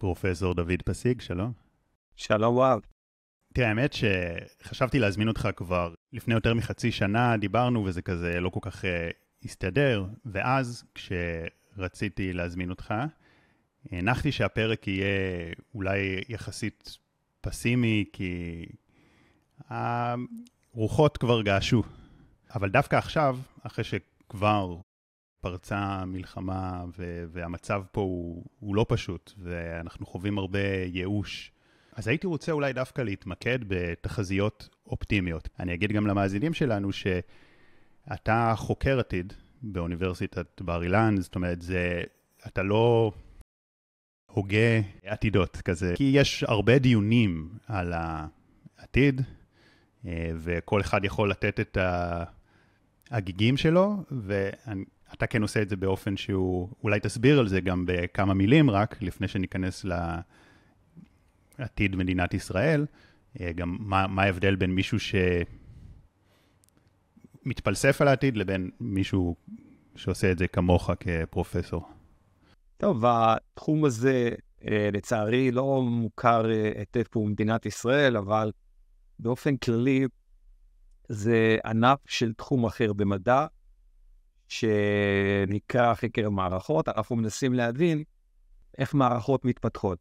פרופסור דוד פסיג, שלום. שלום רב. תראה, האמת שחשבתי להזמין אותך כבר לפני יותר מחצי שנה, דיברנו וזה כזה לא כל כך uh, הסתדר, ואז כשרציתי להזמין אותך, הנחתי שהפרק יהיה אולי יחסית פסימי, כי הרוחות כבר געשו. אבל דווקא עכשיו, אחרי שכבר פרצה מלחמה והמצב פה הוא, הוא לא פשוט, ואנחנו חווים הרבה ייאוש, אז הייתי רוצה אולי דווקא להתמקד בתחזיות אופטימיות. אני אגיד גם למאזינים שלנו שאתה חוקר עתיד באוניברסיטת בר אילן, זאת אומרת, זה, אתה לא הוגה עתידות כזה, כי יש הרבה דיונים על העתיד, אה, וכל אחד יכול לתת את הגיגים שלו, ואתה כן עושה את זה באופן שהוא, אולי תסביר על זה גם בכמה מילים רק, לפני שניכנס לעתיד מדינת ישראל, אה, גם מה, מה ההבדל בין מישהו שמתפלסף על העתיד לבין מישהו שעושה את זה כמוך כפרופסור. טוב, התחום הזה, אה, לצערי, לא מוכר היטב פה במדינת ישראל, אבל באופן כללי זה ענף של תחום אחר במדע, שנקרא חקר מערכות. אנחנו מנסים להבין איך מערכות מתפתחות.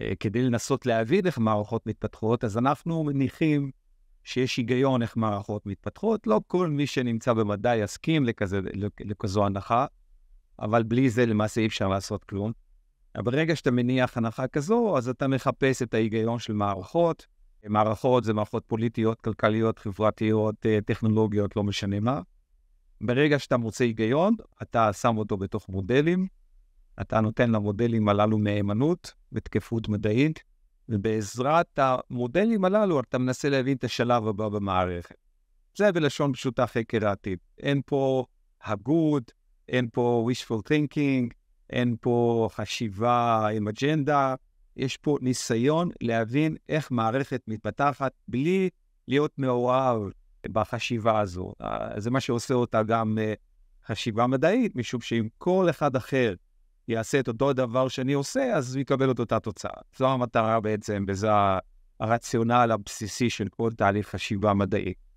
אה, כדי לנסות להבין איך מערכות מתפתחות, אז אנחנו מניחים שיש היגיון איך מערכות מתפתחות. לא כל מי שנמצא במדע יסכים לכזה, לכזו הנחה, אבל בלי זה למעשה אי אפשר לעשות כלום. ברגע שאתה מניח הנחה כזו, אז אתה מחפש את ההיגיון של מערכות. מערכות זה מערכות פוליטיות, כלכליות, חברתיות, אה, טכנולוגיות, לא משנה מה. ברגע שאתה מוצא היגיון, אתה שם אותו בתוך מודלים, אתה נותן למודלים הללו מהימנות ותקפות מדעית, ובעזרת המודלים הללו אתה מנסה להבין את השלב הבא במערכת. זה בלשון פשוטה חקר העתיד. אין פה הגות, אין פה wishful thinking, אין פה חשיבה עם אג'נדה, יש פה ניסיון להבין איך מערכת מתפתחת בלי להיות מעורב בחשיבה הזו. אה, זה מה שעושה אותה גם אה, חשיבה מדעית, משום שאם כל אחד אחר יעשה את אותו דבר שאני עושה, אז הוא יקבל את אותה תוצאה. זו המטרה בעצם, וזה הרציונל הבסיסי של כל תהליך חשיבה מדעית.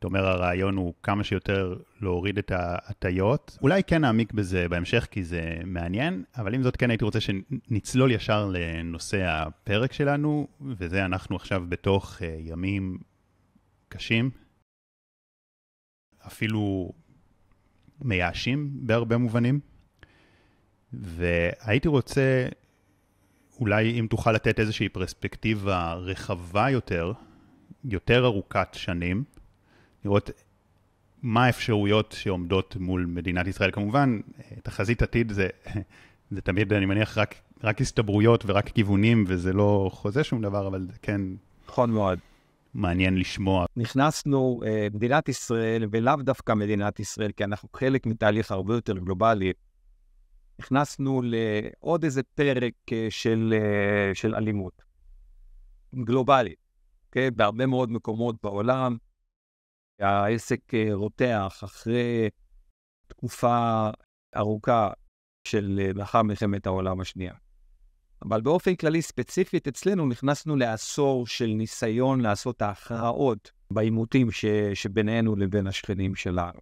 אתה אומר, הרעיון הוא כמה שיותר להוריד את ההטיות. אולי כן נעמיק בזה בהמשך, כי זה מעניין, אבל עם זאת כן הייתי רוצה שנצלול ישר לנושא הפרק שלנו, וזה אנחנו עכשיו בתוך uh, ימים קשים, אפילו מייאשים בהרבה מובנים, והייתי רוצה, אולי אם תוכל לתת איזושהי פרספקטיבה רחבה יותר, יותר ארוכת שנים, לראות מה האפשרויות שעומדות מול מדינת ישראל. כמובן, תחזית עתיד זה, זה תמיד, אני מניח, רק, רק הסתברויות ורק כיוונים, וזה לא חוזה שום דבר, אבל זה כן... נכון מאוד. מעניין לשמוע. נכנסנו, אה, מדינת ישראל, ולאו דווקא מדינת ישראל, כי אנחנו חלק מתהליך הרבה יותר גלובלי, נכנסנו לעוד איזה פרק אה, של, אה, של אלימות גלובלית, אוקיי? בהרבה מאוד מקומות בעולם, העסק אה, רותח אחרי תקופה ארוכה של לאחר מלחמת העולם השנייה. אבל באופן כללי, ספציפית אצלנו, נכנסנו לעשור של ניסיון לעשות ההכרעות בעימותים ש... שבינינו לבין השכנים שלנו.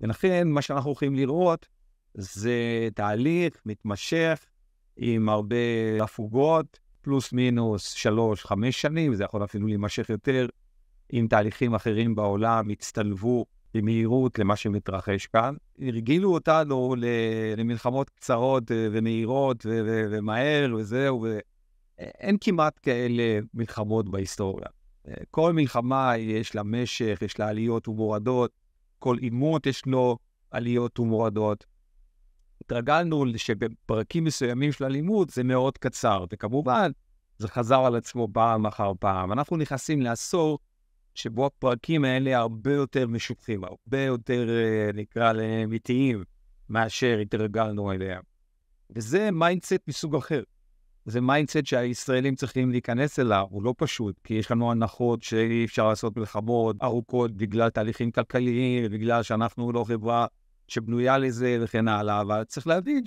ולכן, מה שאנחנו הולכים לראות זה תהליך מתמשך עם הרבה הפוגות, פלוס מינוס שלוש, חמש שנים, זה יכול אפילו להימשך יותר, אם תהליכים אחרים בעולם הצטלבו במהירות למה שמתרחש כאן. הרגילו אותנו למלחמות קצרות אה, ומהירות ומהר וזהו, ואין כמעט כאלה מלחמות בהיסטוריה. אה, כל מלחמה יש לה משך, יש לה עליות ומורדות, כל עימות יש לו עליות ומורדות. התרגלנו שבפרקים מסוימים של הלימוד זה מאוד קצר, וכמובן, זה חזר על עצמו פעם אחר פעם. אנחנו נכנסים לעשור שבו הפרקים האלה הרבה יותר משופחים, הרבה יותר, אה, נקרא להם, איטיים, מאשר התרגלנו אליהם. וזה mindset מסוג אחר. זה mindset שהישראלים צריכים להיכנס אליו, הוא לא פשוט, כי יש לנו הנחות שאי אפשר לעשות מלחמות ארוכות בגלל תהליכים כלכליים, בגלל שאנחנו לא חברה שבנויה לזה וכן הלאה, אבל צריך להבין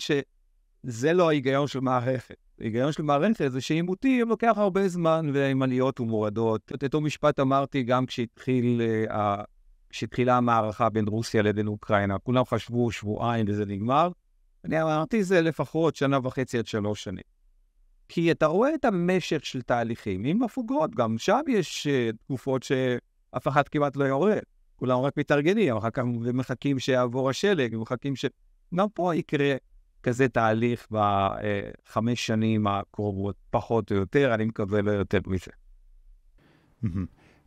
זה לא ההיגיון של מערכת. ההיגיון של מערכת זה שעימותים לוקח הרבה זמן ועם עליות ומורדות. את אותו משפט אמרתי גם כשהתחיל, uh, כשהתחילה המערכה בין רוסיה לבין אוקראינה. כולם חשבו שבועיים וזה נגמר. אני אמרתי זה לפחות שנה וחצי עד שלוש שנים. כי אתה רואה את המשך של תהליכים עם הפוגות, גם שם יש uh, תקופות שאף אחד כמעט לא יורד. כולם רק מתארגנים, אחר כך ומחכים שיעבור השלג, ומחכים ש... גם פה יקרה כזה תהליך בחמש שנים הקרובות, פחות או יותר, אני מקווה לא יותר מזה.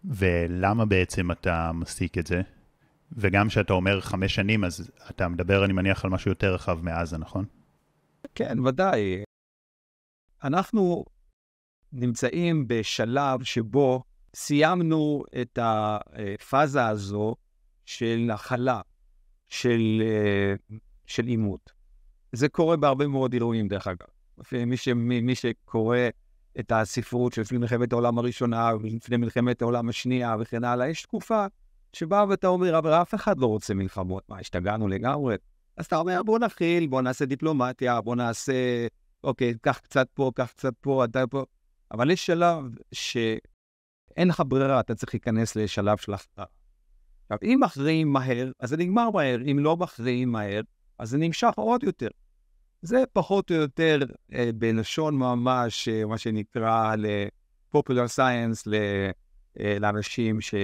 ולמה בעצם אתה מסיק את זה? וגם כשאתה אומר חמש שנים, אז אתה מדבר, אני מניח, על משהו יותר רחב מעזה, נכון? כן, ודאי. אנחנו נמצאים בשלב שבו סיימנו את הפאזה הזו של הכלה, של, של עימות. זה קורה בהרבה מאוד אירועים, דרך אגב. מי, ש, מי, מי שקורא את הספרות של לפני מלחמת העולם הראשונה, ולפני מלחמת העולם השנייה וכן הלאה, יש תקופה שבה ואתה אומר, אבל אף אחד לא רוצה מלחמות, מה, השתגענו לגמרי? אז אתה אומר, בוא נכיל, בוא נעשה דיפלומטיה, בוא נעשה, אוקיי, קח קצת פה, קח קצת פה, אתה פה. אבל יש שלב שאין לך ברירה, אתה צריך להיכנס לשלב של הכרעה. עכשיו, אם מכריעים מהר, אז זה נגמר מהר, אם לא מכריעים מהר, אז זה נמשך עוד יותר. זה פחות או יותר אה, בלשון ממש, אה, מה שנקרא ל-popular science, ל, אה, לאנשים ש,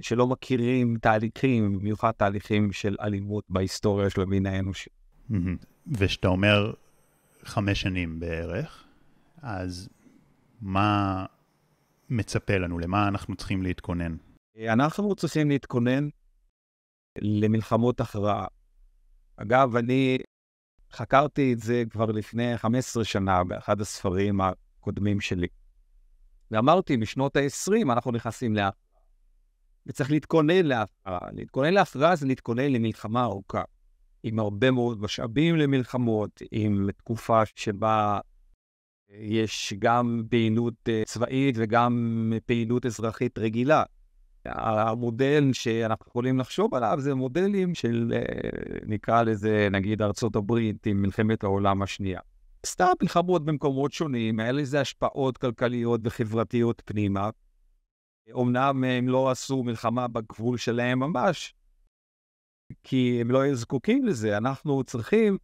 שלא מכירים תהליכים, במיוחד תהליכים של אלימות בהיסטוריה של המין האנושי. וכשאתה אומר חמש שנים בערך, אז מה מצפה לנו? למה אנחנו צריכים להתכונן? אנחנו צריכים להתכונן למלחמות הכרעה. אגב, אני חקרתי את זה כבר לפני 15 שנה באחד הספרים הקודמים שלי. ואמרתי, בשנות ה-20 אנחנו נכנסים להכרעה. וצריך להתכונן להכרעה. להתכונן להכרעה זה להתכונן למלחמה ארוכה, עם הרבה מאוד משאבים למלחמות, עם תקופה שבה יש גם פעילות אה, צבאית וגם פעילות אזרחית רגילה. המודל שאנחנו יכולים לחשוב עליו זה מודלים של, אה, נקרא לזה, נגיד ארצות הברית עם מלחמת העולם השנייה. סתם מלחמות במקומות שונים, היה לזה השפעות כלכליות וחברתיות פנימה. אמנם הם לא עשו מלחמה בגבול שלהם ממש, כי הם לא היו זקוקים לזה. אנחנו צריכים,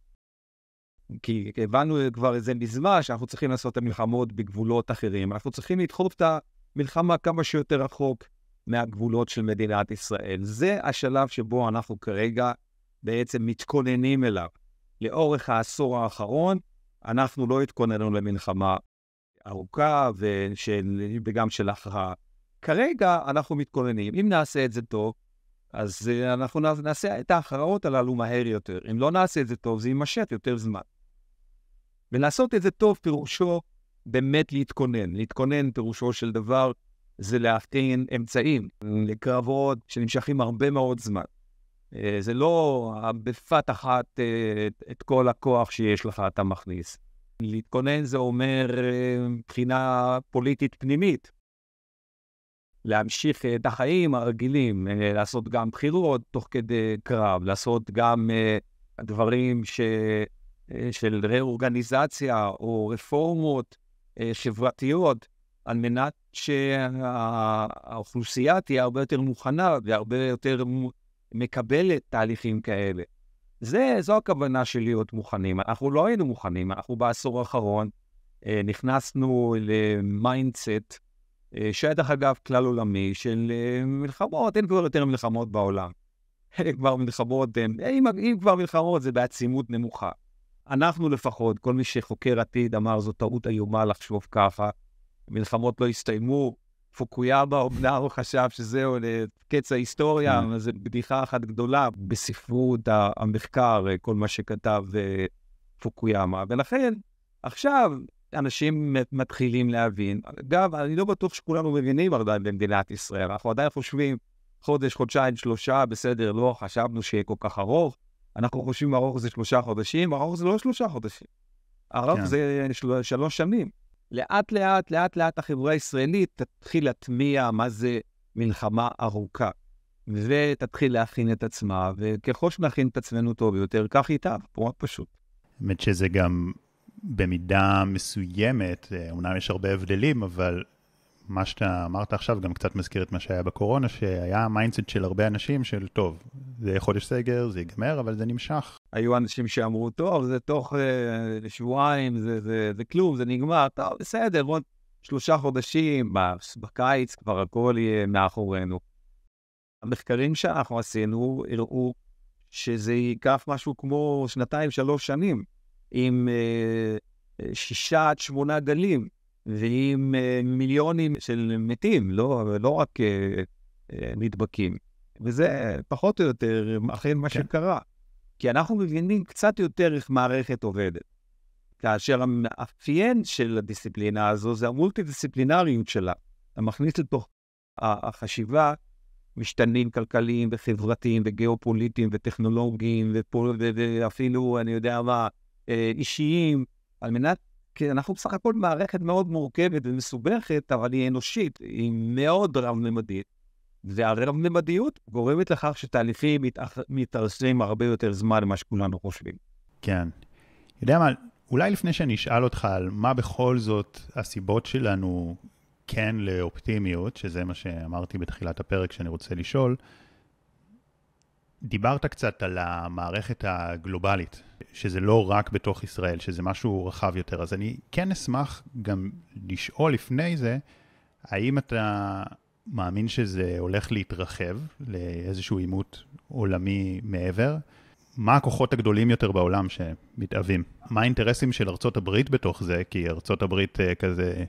כי הבנו כבר איזה מזמן שאנחנו צריכים לעשות את המלחמות בגבולות אחרים. אנחנו צריכים לדחוף את המלחמה כמה שיותר רחוק. מהגבולות של מדינת ישראל. זה השלב שבו אנחנו כרגע בעצם מתכוננים אליו. לאורך העשור האחרון, אנחנו לא התכוננו למלחמה ארוכה ושל, וגם של הכרעה. כרגע אנחנו מתכוננים. אם נעשה את זה טוב, אז אה, אנחנו נעשה את ההכרעות הללו מהר יותר. אם לא נעשה את זה טוב, זה יימשך יותר זמן. ולעשות את זה טוב פירושו באמת להתכונן. להתכונן פירושו של דבר זה להכין אמצעים לקרבות שנמשכים הרבה מאוד זמן. אה, זה לא בבת אחת אה, את כל הכוח שיש לך אתה מכניס. להתכונן זה אומר אה, מבחינה פוליטית פנימית. להמשיך את החיים הרגילים, לעשות גם בחירות תוך כדי קרב, לעשות גם דברים ש... של ראורגניזציה או רפורמות חברתיות על מנת שהאוכלוסייה תהיה הרבה יותר מוכנה והרבה יותר מקבלת תהליכים כאלה. זה, זו הכוונה של להיות מוכנים. אנחנו לא היינו מוכנים, אנחנו בעשור האחרון אה, נכנסנו ל mindset, אה, שדרך אגב כלל עולמי, של אה, מלחמות, אין כבר יותר מלחמות בעולם. אין כבר מלחמות, אם, אם כבר מלחמות זה בעצימות נמוכה. אנחנו לפחות, כל מי שחוקר עתיד אמר זו טעות איומה לחשוב ככה. מלחמות לא הסתיימו. פוקויאבה אומנם הוא חשב שזהו קץ ההיסטוריה, mm. אבל זו בדיחה אחת גדולה בספרות המחקר, כל מה שכתב אה, פוקויאמה. ולכן, עכשיו אנשים מתחילים להבין. אגב, אני לא בטוח שכולנו מבינים עדיין במדינת ישראל. אנחנו עדיין חושבים חודש, חודשיים, שלושה, בסדר, לא חשבנו שיהיה כל כך ארוך. אנחנו חושבים ארוך זה שלושה חודשים, ארוך זה לא שלושה חודשים. ארוך כן. זה של... שלוש שנים. לאט לאט, לאט לאט החברה הישראלית תתחיל להטמיע מה זה מלחמה ארוכה, ותתחיל להכין את עצמה, וככל שנכין את עצמנו טוב יותר, כך ייטב, מאוד פשוט. האמת שזה גם במידה מסוימת, אומנם יש הרבה הבדלים, אבל מה שאתה אמרת עכשיו גם קצת מזכיר את מה שהיה בקורונה, שהיה mindset של הרבה אנשים של, טוב, זה חודש סגר, זה ייגמר, אבל זה נמשך. היו אנשים שאמרו, טוב, זה תוך אה, שבועיים, זה, זה, זה כלום, זה נגמר, טוב, בסדר, עוד שלושה חודשים, בקיץ כבר הכל יהיה מאחורינו. המחקרים שאנחנו עשינו הראו שזה ייקח משהו כמו שנתיים, שלוש שנים, עם uh, שישה עד שמונה גלים. ועם uh, מיליונים של מתים, לא, לא רק uh, uh, נדבקים. וזה פחות או יותר אכן מה כן. שקרה. כי אנחנו מבינים קצת יותר איך מערכת עובדת. כאשר המאפיין של הדיסציפלינה הזו זה המולטי-דיסציפלינריות שלה. אתה מכניס לתוך החשיבה משתנים כלכליים וחברתיים וגיאופוליטיים וטכנולוגיים ואפילו, אני יודע מה, אישיים, על מנת כי אנחנו בסך הכל מערכת מאוד מורכבת ומסובכת, אבל היא אנושית, היא מאוד רב-ממדית. והרב-ממדיות גורמת לכך שתהליכים מתארסים הרבה יותר זמן ממה שכולנו חושבים. כן. יודע מה, אולי לפני שאני אשאל אותך על מה בכל זאת הסיבות שלנו כן לאופטימיות, שזה מה שאמרתי בתחילת הפרק שאני רוצה לשאול, דיברת קצת על המערכת הגלובלית, שזה לא רק בתוך ישראל, שזה משהו רחב יותר. אז אני כן אשמח גם לשאול לפני זה, האם אתה מאמין שזה הולך להתרחב לאיזשהו עימות עולמי מעבר? מה הכוחות הגדולים יותר בעולם שמתאבים? מה האינטרסים של ארצות הברית בתוך זה? כי ארצות הברית אה, כזה,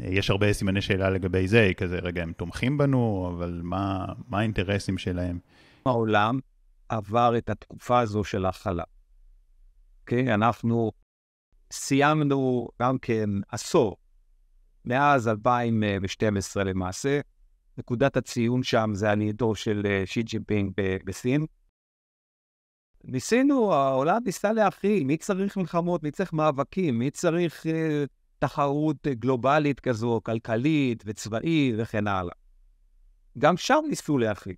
אה, יש הרבה סימני שאלה לגבי זה, כזה, רגע, הם תומכים בנו, אבל מה, מה האינטרסים שלהם? העולם עבר את התקופה הזו של הכלה. אוקיי? אנחנו סיימנו גם כן עשור, מאז 2012 למעשה. נקודת הציון שם זה עלייתו של אה, שי ג'ינפינג בסין. ניסינו, העולם ניסה להכיל, מי צריך מלחמות, מי צריך מאבקים, מי צריך אה, תחרות גלובלית כזו, כלכלית וצבאית וכן הלאה. גם שם ניסו להכיל.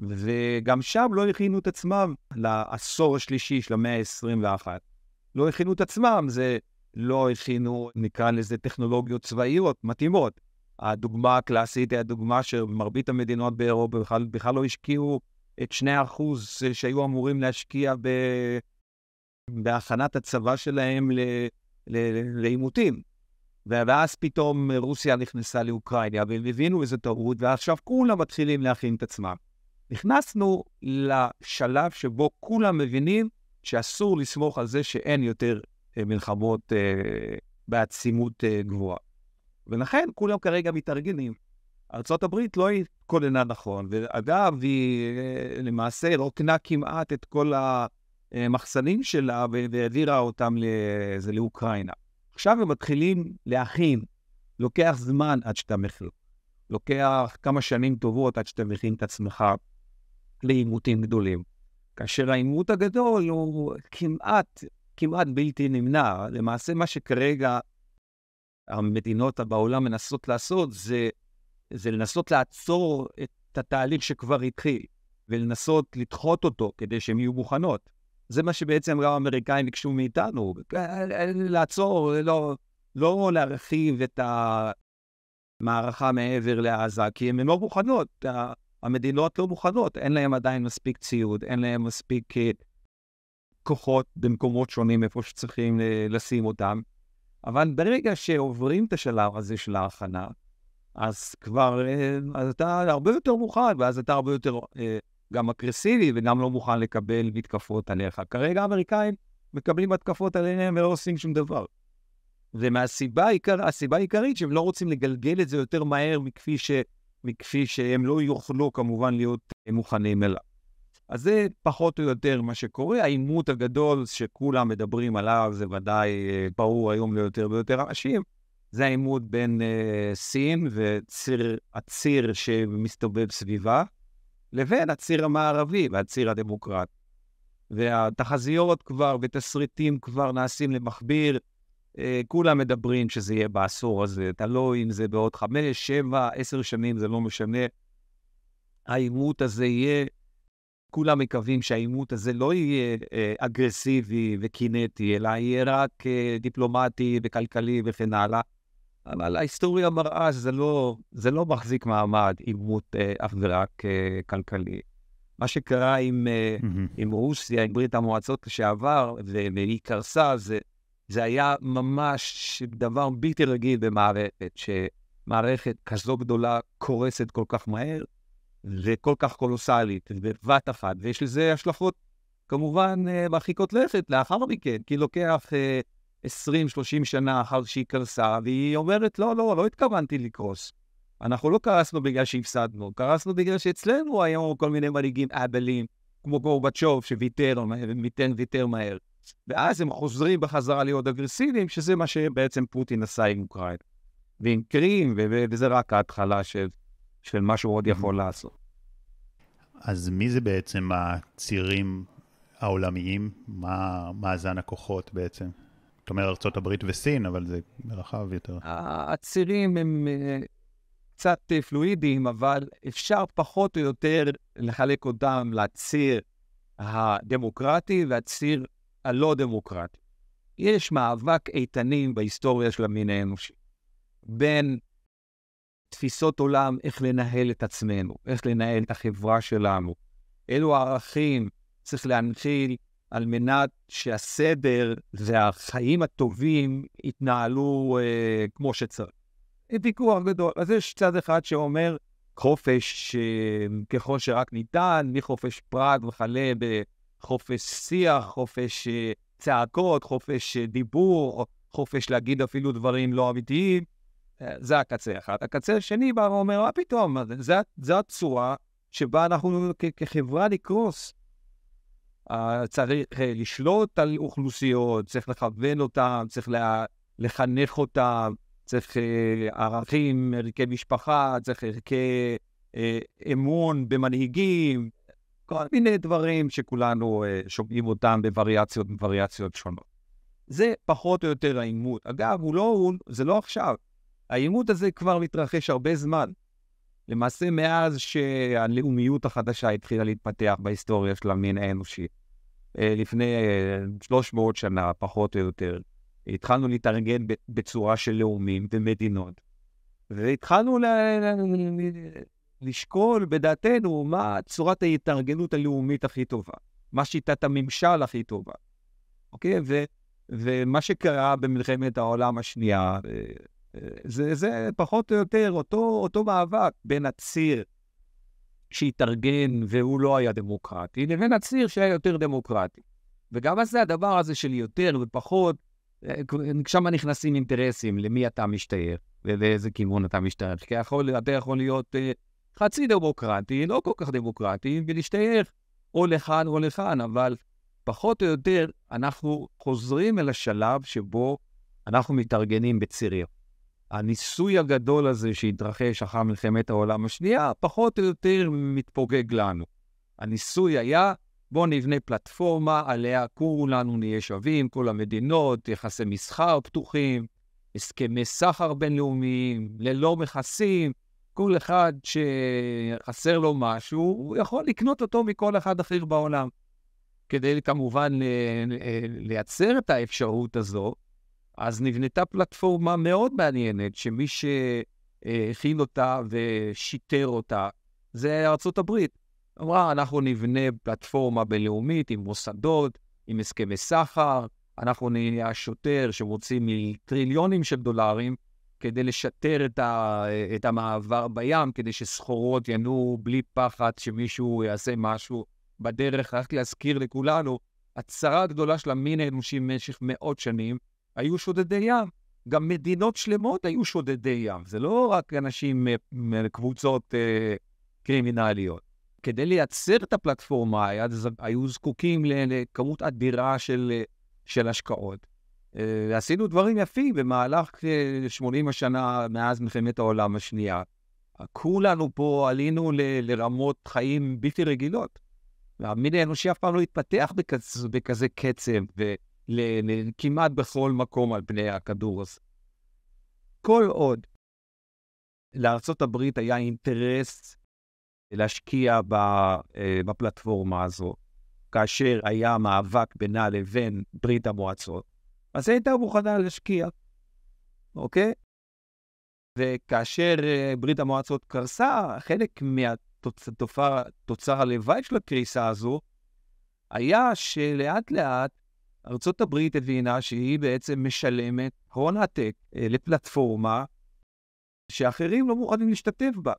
וגם שם לא הכינו את עצמם לעשור השלישי של המאה ה-21. לא הכינו את עצמם, זה לא הכינו, נקרא לזה, טכנולוגיות צבאיות מתאימות. הדוגמה הקלאסית היא הדוגמה שמרבית המדינות באירופה בכלל, בכלל לא השקיעו את 2% שהיו אמורים להשקיע ב... בהכנת הצבא שלהם לעימותים. ואז פתאום רוסיה נכנסה לאוקראינה, והם הבינו איזה טעות, ועכשיו כולם מתחילים להכין את עצמם. נכנסנו לשלב שבו כולם מבינים שאסור לסמוך על זה שאין יותר מלחמות אה, בעצימות אה, גבוהה. ולכן כולם כרגע מתארגנים. ארה"ב לא התכוננה נכון, ואגב, היא אה, למעשה רוקנה כמעט את כל המחסנים שלה והעבירה אותם לזה, לאוקראינה. עכשיו הם מתחילים להכין. לוקח זמן עד שאתה מכין. לוקח כמה שנים טובות עד שאתה מכין את עצמך לעימותים גדולים. כאשר העימות הגדול הוא כמעט, כמעט בלתי נמנע. למעשה מה שכרגע המדינות בעולם מנסות לעשות זה, זה לנסות לעצור את התהליך שכבר התחיל, ולנסות לדחות אותו כדי שהן יהיו מוכנות. זה מה שבעצם גם האמריקאים ביקשו מאיתנו, לעצור, לא, לא להרחיב את המערכה מעבר לעזה, כי הן לא מוכנות. המדינות לא מוכנות, אין להן עדיין מספיק ציוד, אין להן מספיק אה, כוחות במקומות שונים איפה שצריכים אה, לשים אותם. אבל ברגע שעוברים את השלב הזה של ההכנה, אז כבר, אה, אז אתה הרבה יותר מוכן, ואז אתה הרבה יותר גם אגרסיבי וגם לא מוכן לקבל מתקפות עליך. כרגע האמריקאים מקבלים התקפות עליהם ולא עושים שום דבר. ומהסיבה העיקר, העיקרית שהם לא רוצים לגלגל את זה יותר מהר מכפי ש... מכפי שהם לא יוכלו כמובן להיות מוכנים אליו. אז זה פחות או יותר מה שקורה. העימות הגדול שכולם מדברים עליו, זה ודאי אה, ברור היום ליותר ויותר אנשים, זה העימות בין uh, סין והציר שמסתובב סביבה, לבין הציר המערבי והציר הדמוקרט. והתחזיות כבר ותסריטים כבר נעשים למכביר, אה, כולם מדברים שזה יהיה בעשור הזה, תלוי אם זה בעוד חמש, שבע, עשר שנים, זה לא משנה. העימות הזה יהיה כולם מקווים שהעימות הזה לא יהיה אה, אגרסיבי וקינטי, אלא יהיה רק אה, דיפלומטי וכלכלי וכן הלאה. אבל ההיסטוריה מראה שזה לא, לא מחזיק מעמד עימות אה, אך ורק כלכלי. מה שקרה עם, mm-hmm. עם רוסיה, עם ברית המועצות לשעבר, והיא קרסה, זה, זה היה ממש דבר בלתי רגיל במערכת, שמערכת כזו גדולה קורסת כל כך מהר, וכל כך קולוסלית, בבת אחת, ויש לזה השלכות כמובן אה, מרחיקות לכת לאחר מכן, כי לוקח 20-30 שנה אחר שהיא קרסה, והיא אומרת, לא, לא, לא התכוונתי לקרוס. אנחנו לא קרסנו בגלל שהפסדנו, קרסנו בגלל שאצלנו היו כל מיני מנהיגים אהבלים, כמו גורבצ'וב שוויתר, ויתר, ויתר מהר. ואז הם חוזרים בחזרה להיות אגרסיביים, שזה מה שבעצם פוטין עשה עם אוקראינה. ועם קרים, וזה רק ההתחלה של, של מה שהוא עוד יכול לעשות. אז מי זה בעצם הצירים העולמיים? מה מאזן הכוחות בעצם? אתה אומר ארה"ב וסין, אבל זה רחב יותר. הצירים הם אה, קצת אה, פלואידיים, אבל אפשר פחות או יותר לחלק אותם לציר הדמוקרטי והציר הלא דמוקרטי. יש מאבק איתנים בהיסטוריה של המין האנושי בין תפיסות עולם איך לנהל את עצמנו, איך לנהל את החברה שלנו, אילו ערכים צריך להנחיל על מנת שהסדר והחיים הטובים יתנהלו אה, כמו שצריך. ויכוח גדול. אז יש צד אחד שאומר, חופש אה, ככל שרק ניתן, מחופש פרט וכלה בחופש שיח, חופש אה, צעקות, חופש אה, דיבור, חופש להגיד אפילו דברים לא אמיתיים. זה הקצה אחד. הקצה השני בא ואומר, מה פתאום, זו הצורה שבה אנחנו כחברה נקרוס. צריך לשלוט על אוכלוסיות, צריך לכוון אותן, צריך לחנך אותן, צריך אה, ערכים, ערכי משפחה, צריך ערכי אה, אמון במנהיגים, כל מיני דברים שכולנו אה, שומעים אותם בווריאציות, בווריאציות שונות. זה פחות או יותר העימות. אגב, הוא לא, הוא, זה לא עכשיו. העימות הזה כבר מתרחש הרבה זמן. למעשה, מאז שהלאומיות החדשה התחילה להתפתח בהיסטוריה של המין האנושי, אה, לפני 300 אה, שנה, פחות או יותר, התחלנו להתארגן בצורה של לאומים ומדינות, והתחלנו ל... לשקול בדעתנו מה צורת ההתארגנות הלאומית הכי טובה, מה שיטת הממשל הכי טובה, אוקיי? ו... ומה שקרה במלחמת העולם השנייה, אה, זה, זה פחות או יותר אותו, אותו מאבק בין הציר שהתארגן והוא לא היה דמוקרטי, לבין הציר שהיה יותר דמוקרטי. וגם אז זה הדבר הזה של יותר ופחות, אה, שם נכנסים אינטרסים, למי אתה משתייך ולאיזה כיוון אתה משתייך. כי יכול, אתה יכול להיות uh, חצי דמוקרטי, לא כל כך דמוקרטי, ולהשתייך או לכאן או לכאן, אבל פחות או יותר אנחנו חוזרים אל השלב שבו אנחנו מתארגנים בצירים. הניסוי הגדול הזה שהתרחש אחר מלחמת העולם השנייה, פחות או יותר מתפוגג לנו. הניסוי היה בואו נבנה פלטפורמה עליה כולנו נהיה שווים, כל המדינות, יחסי מסחר פתוחים, הסכמי סחר בינלאומיים, ללא מכסים, כל אחד שחסר לו משהו, הוא יכול לקנות אותו מכל אחד אחר בעולם. כדי כמובן לייצר את האפשרות הזו, אז נבנתה פלטפורמה מאוד מעניינת, שמי שהכין אותה ושיטר אותה זה ארצות הברית. אמרה, אנחנו נבנה פלטפורמה בינלאומית עם מוסדות, עם הסכמי סחר, אנחנו נהיה השוטר שמוציא מטריליונים של דולרים כדי לשטר את, ה, את המעבר בים, כדי שסחורות ינועו בלי פחד שמישהו יעשה משהו בדרך. רק להזכיר לכולנו, הצרה הגדולה של המין האנושי במשך מאות שנים היו שודדי ים. גם מדינות שלמות היו שודדי ים. זה לא רק אנשים מקבוצות אה, קרימינליות. כדי לייצר את הפלטפורמה, היה, היו זקוקים לכמות אדירה של, של השקעות. אה, עשינו דברים יפים במהלך 80 אה, השנה מאז מלחמת העולם השנייה. כולנו פה עלינו ל, לרמות חיים בלתי רגילות. המין האנושי אף פעם לא התפתח בכזה, בכזה קצב, וכמעט בכל מקום על פני הכדור הזה. כל עוד הברית היה אינטרס להשקיע בפלטפורמה הזו, כאשר היה מאבק בינה לבין ברית המועצות, אז היא הייתה מוכנה להשקיע, אוקיי? וכאשר ברית המועצות קרסה, חלק מהתוצר הלוואי של הקריסה הזו היה שלאט לאט ארצות הברית הבינה שהיא בעצם משלמת הון עתק לפלטפורמה שאחרים לא מוכנים להשתתף בה.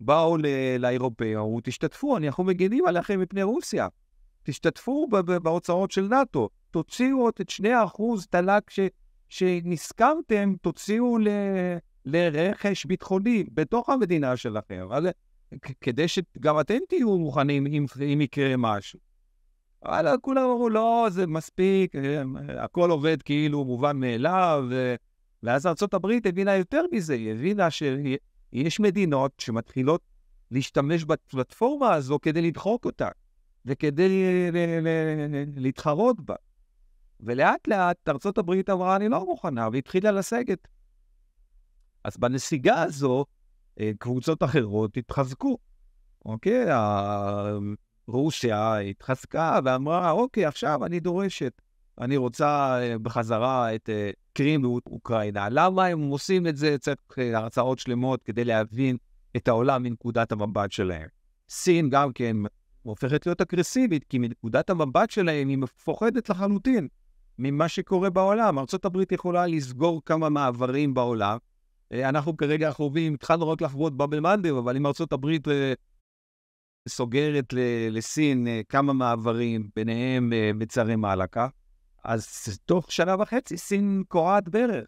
באו לאירופאים, אמרו, תשתתפו, אנחנו מגינים עליכם מפני רוסיה. תשתתפו בהוצאות של נאט"ו, תוציאו את 2% תל"ג שנסכמתם, תוציאו ל... לרכש ביטחוני בתוך המדינה שלכם, אבל כדי שגם אתם תהיו מוכנים אם, אם יקרה משהו. אבל כולם אמרו, לא, זה מספיק, הכל עובד כאילו מובן מאליו, ואז ארה"ב הבינה יותר מזה, היא הבינה שיש מדינות שמתחילות להשתמש בפלטפורמה הזו כדי לדחוק אותה, וכדי להתחרות בה. ולאט לאט ארה"ב אמרה, אני לא מוכנה, והתחילה לסגת. אז בנסיגה הזו, אה, קבוצות אחרות התחזקו, אוקיי? רוסיה התחזקה ואמרה, אוקיי, עכשיו אני דורשת, אני רוצה אה, בחזרה את אה, קרים ואוקראינה. למה הם עושים את זה? צריך הרצאות שלמות כדי להבין את העולם מנקודת המבט שלהם. סין גם כן הופכת להיות אגרסיבית, כי מנקודת המבט שלהם היא מפוחדת לחלוטין ממה שקורה בעולם. ארה"ב יכולה לסגור כמה מעברים בעולם, אה, אנחנו כרגע חווים, התחלנו רק לחוות בבל מנדר, אבל אם ארה"ב אה, סוגרת לסין אה, כמה מעברים, ביניהם מצרי מלאקה, אז תוך שנה וחצי סין קורעת ברך.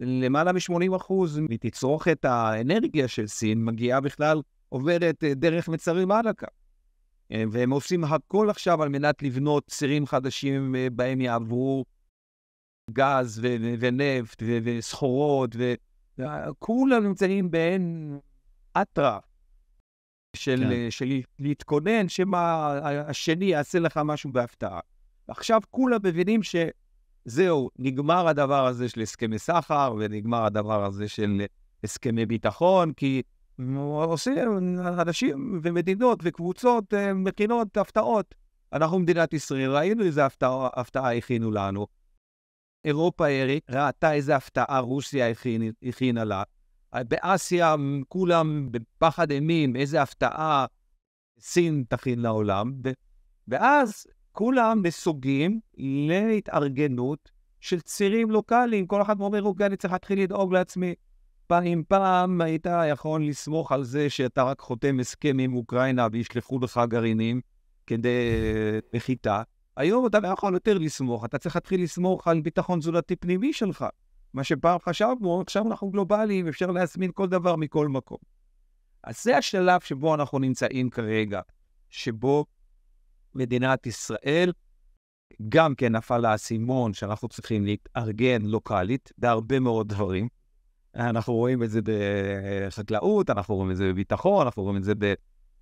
למעלה מ-80% מתצרוכת האנרגיה של סין מגיעה בכלל, עוברת דרך מצרי מלאקה. והם עושים הכל עכשיו על מנת לבנות צירים חדשים בהם יעברו גז ונפט וסחורות כולם נמצאים בעין אטרה של, כן. של להתכונן, שמא השני יעשה לך משהו בהפתעה. עכשיו כולם מבינים שזהו, נגמר הדבר הזה של הסכמי סחר, ונגמר הדבר הזה של הסכמי ביטחון, כי עושים אנשים ומדינות וקבוצות אה, מכינות הפתעות. אנחנו מדינת ישראל, ראינו איזה הפתעה, הפתעה הכינו לנו. אירופה ראתה איזה הפתעה רוסיה הכינה לה. באסיה כולם בפחד אימים, איזה הפתעה סין תכין לעולם. ואז כולם נסוגים להתארגנות של צירים לוקאליים. כל אחד אומר, אוקיי, אני צריך להתחיל לדאוג לעצמי. פעם פעם היית יכול לסמוך על זה שאתה רק חותם הסכם עם אוקראינה וישלחו לך גרעינים כדי נחיתה. היום אתה לא יכול יותר לסמוך, אתה צריך להתחיל לסמוך על ביטחון תזונתי פנימי שלך. מה שפעם חשבנו, עכשיו אנחנו גלובליים, אפשר להזמין כל דבר מכל מקום. אז זה השלב שבו אנחנו נמצאים כרגע, שבו מדינת ישראל גם כן נפל האסימון שאנחנו צריכים להתארגן לוקאלית בהרבה מאוד דברים. אנחנו רואים את זה בחקלאות, אנחנו רואים את זה בביטחון, אנחנו רואים את זה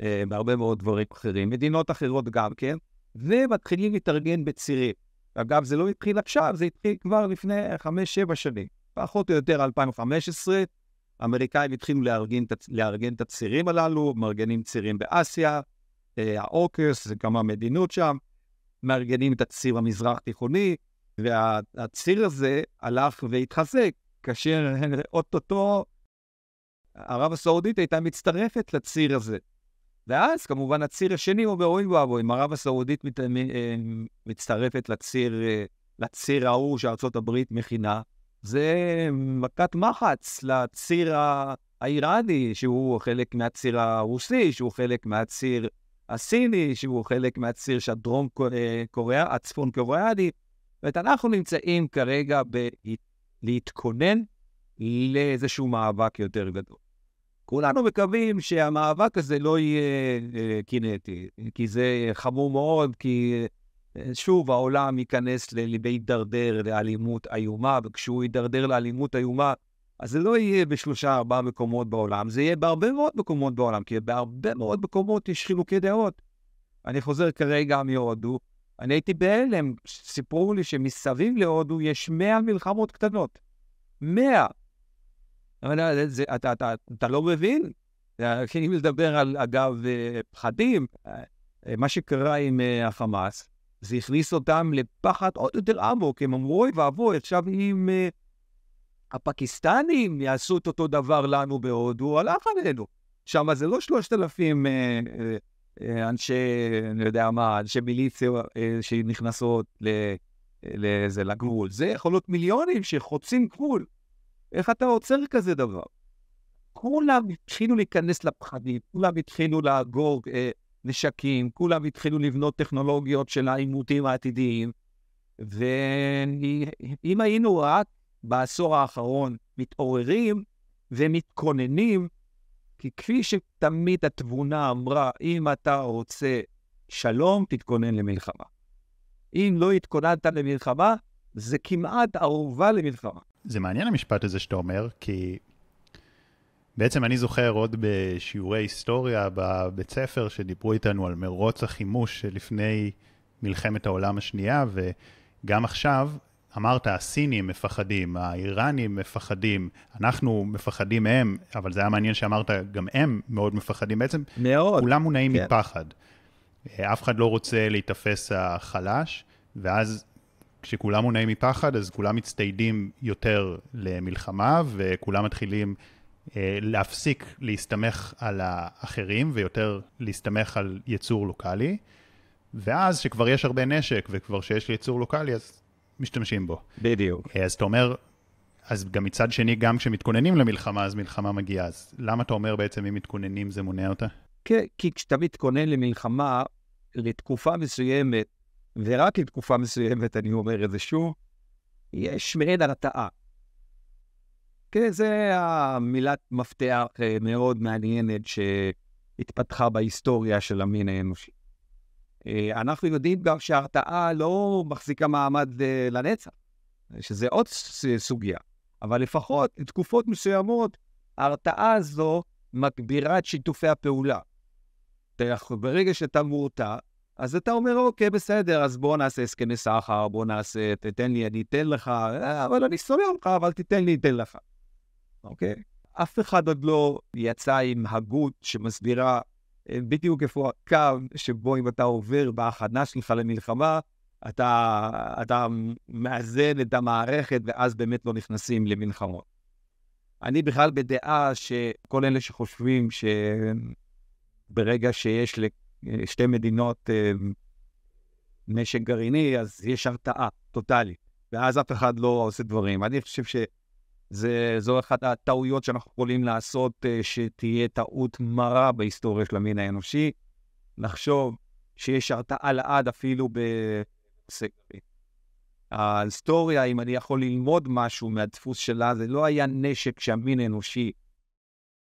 אה, בהרבה מאוד דברים אחרים. מדינות אחרות גם כן. ומתחילים להתארגן בצירים. אגב, זה לא התחיל עכשיו, זה התחיל כבר לפני 5-7 שנים. פחות או יותר 2015, האמריקאים התחילו לארגן, לארגן את הצירים הללו, מארגנים צירים באסיה, אה, האוקס, זה כמה מדינות שם, מארגנים את הציר המזרח-תיכוני, והציר הזה הלך והתחזק, כאשר אוטוטו ערב הסעודית הייתה מצטרפת לציר הזה. ואז כמובן הציר השני אומר, אוי ואבוי, אם ערב הסעודית מת, אה, מצטרפת לציר, אה, לציר ההוא שארצות הברית מכינה, זה מכת מחץ לציר האיראני, שהוא חלק מהציר הרוסי, שהוא חלק מהציר הסיני, שהוא חלק מהציר של הדרום אה, קוריאה, הצפון קוריאני. זאת אנחנו נמצאים כרגע בלהתכונן לאיזשהו מאבק יותר גדול. כולנו מקווים שהמאבק הזה לא יהיה אה, קינטי, כי זה חמור מאוד, כי אה, שוב, העולם ייכנס להידרדר לאלימות איומה, וכשהוא יידרדר לאלימות איומה, אז זה לא יהיה בשלושה, ארבעה מקומות בעולם, זה יהיה בהרבה מאוד מקומות בעולם, כי בהרבה מאוד מקומות יש חילוקי דעות. אני חוזר כרגע מהודו, אני הייתי בהלם, סיפרו לי שמסביב להודו יש 100 מלחמות קטנות. 100. אבל זה, אתה, אתה, אתה לא מבין? כשאני מדבר על, אגב, פחדים, מה שקרה עם החמאס, זה הכניס אותם לפחד עוד יותר עמוק. הם אמרו, אוי ואבוי, עכשיו אם הפקיסטנים יעשו את אותו דבר לנו בהודו, הלך עלינו. שם זה לא שלושת אלפים אה, אה, אה, אנשי, אני יודע מה, אנשי מיליציה שנכנסות לגבול. זה יכול להיות מיליונים שחוצים גבול. איך אתה עוצר כזה דבר? כולם התחילו להיכנס לפחדים, כולם התחילו לאגור אה, נשקים, כולם התחילו לבנות טכנולוגיות של העימותים העתידיים, ואם היינו רק בעשור האחרון מתעוררים ומתכוננים, כי כפי שתמיד התבונה אמרה, אם אתה רוצה שלום, תתכונן למלחמה. אם לא התכוננת למלחמה, זה כמעט ערובה למלחמה. זה מעניין המשפט הזה שאתה אומר, כי בעצם אני זוכר עוד בשיעורי היסטוריה בבית ספר, שדיברו איתנו על מרוץ החימוש לפני מלחמת העולם השנייה, וגם עכשיו אמרת, הסינים מפחדים, האיראנים מפחדים, אנחנו מפחדים מהם, אבל זה היה מעניין שאמרת, גם הם מאוד מפחדים. בעצם, מאוד. כולם מונעים כן. מפחד. אף אחד לא רוצה להיתפס החלש, ואז כשכולם מונעים מפחד, אז כולם מצטיידים יותר למלחמה, וכולם מתחילים אה, להפסיק להסתמך על האחרים, ויותר להסתמך על יצור לוקאלי. ואז, כשכבר יש הרבה נשק, וכבר שיש יצור לוקאלי, אז משתמשים בו. בדיוק. אה, אז אתה אומר, אז גם מצד שני, גם כשמתכוננים למלחמה, אז מלחמה מגיעה. אז למה אתה אומר בעצם אם מתכוננים זה מונע אותה? כן, כי כשאתה מתכונן למלחמה, לתקופה מסוימת, ורק לתקופה מסוימת, אני אומר את זה שוב, יש מעין הרתעה. כן, זה המילת מפתח אה, מאוד מעניינת שהתפתחה בהיסטוריה של המין האנושי. אה, אנחנו יודעים גם שההרתעה לא מחזיקה מעמד אה, לנצח, שזה עוד סוגיה. אבל לפחות לתקופות מסוימות, ההרתעה הזו מגבירה את שיתופי הפעולה. ברגע שאתה מורתע, אז אתה אומר, אוקיי, בסדר, אז בוא נעשה הסכמי סחר, בוא נעשה, תתן לי, אני אתן לך, אה, אבל אני שונא אותך, אבל תיתן לי, אתן לך. אוקיי? אף אחד עוד לא יצא עם הגות שמסבירה בדיוק איפה הקו שבו אם אתה עובר בהכנה שלך למלחמה, אתה, אתה מאזן את המערכת ואז באמת לא נכנסים למלחמות. אני בכלל בדעה שכל אלה שחושבים שברגע שיש לשתי מדינות אה, נשק גרעיני, אז יש הרתעה טוטאלית, ואז אף אחד לא עושה דברים. אני חושב ש... זה, זו אחת הטעויות שאנחנו יכולים לעשות, אה, שתהיה טעות מרה בהיסטוריה של המין האנושי, לחשוב שיש הרתעה לעד אפילו בסגרים. ההיסטוריה, אם אני יכול ללמוד משהו מהדפוס שלה, זה לא היה נשק שהמין האנושי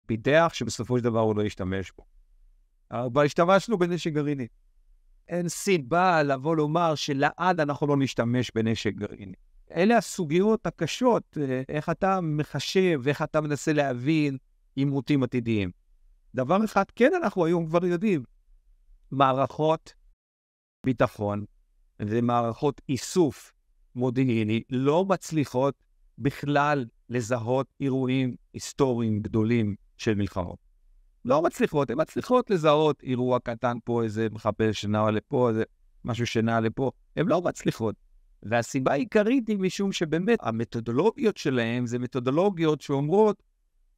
פיתח, שבסופו של דבר הוא לא ישתמש בו. אבל השתמשנו בנשק גרעיני. אין סיבה לבוא לומר שלעד אנחנו לא נשתמש בנשק גרעיני. אלה הסוגיות הקשות, אה, איך אתה מחשב, איך אתה מנסה להבין עימותים עתידיים. דבר אחד, כן, אנחנו היום כבר יודעים, מערכות ביטחון ומערכות איסוף מודיעיני לא מצליחות בכלל לזהות אירועים היסטוריים גדולים של מלחמות. לא מצליחות, הן מצליחות לזהות אירוע קטן פה, איזה מחבל שנע לפה, איזה משהו שנע לפה, הן לא מצליחות. והסיבה העיקרית היא משום שבאמת המתודולוגיות שלהם זה מתודולוגיות שאומרות,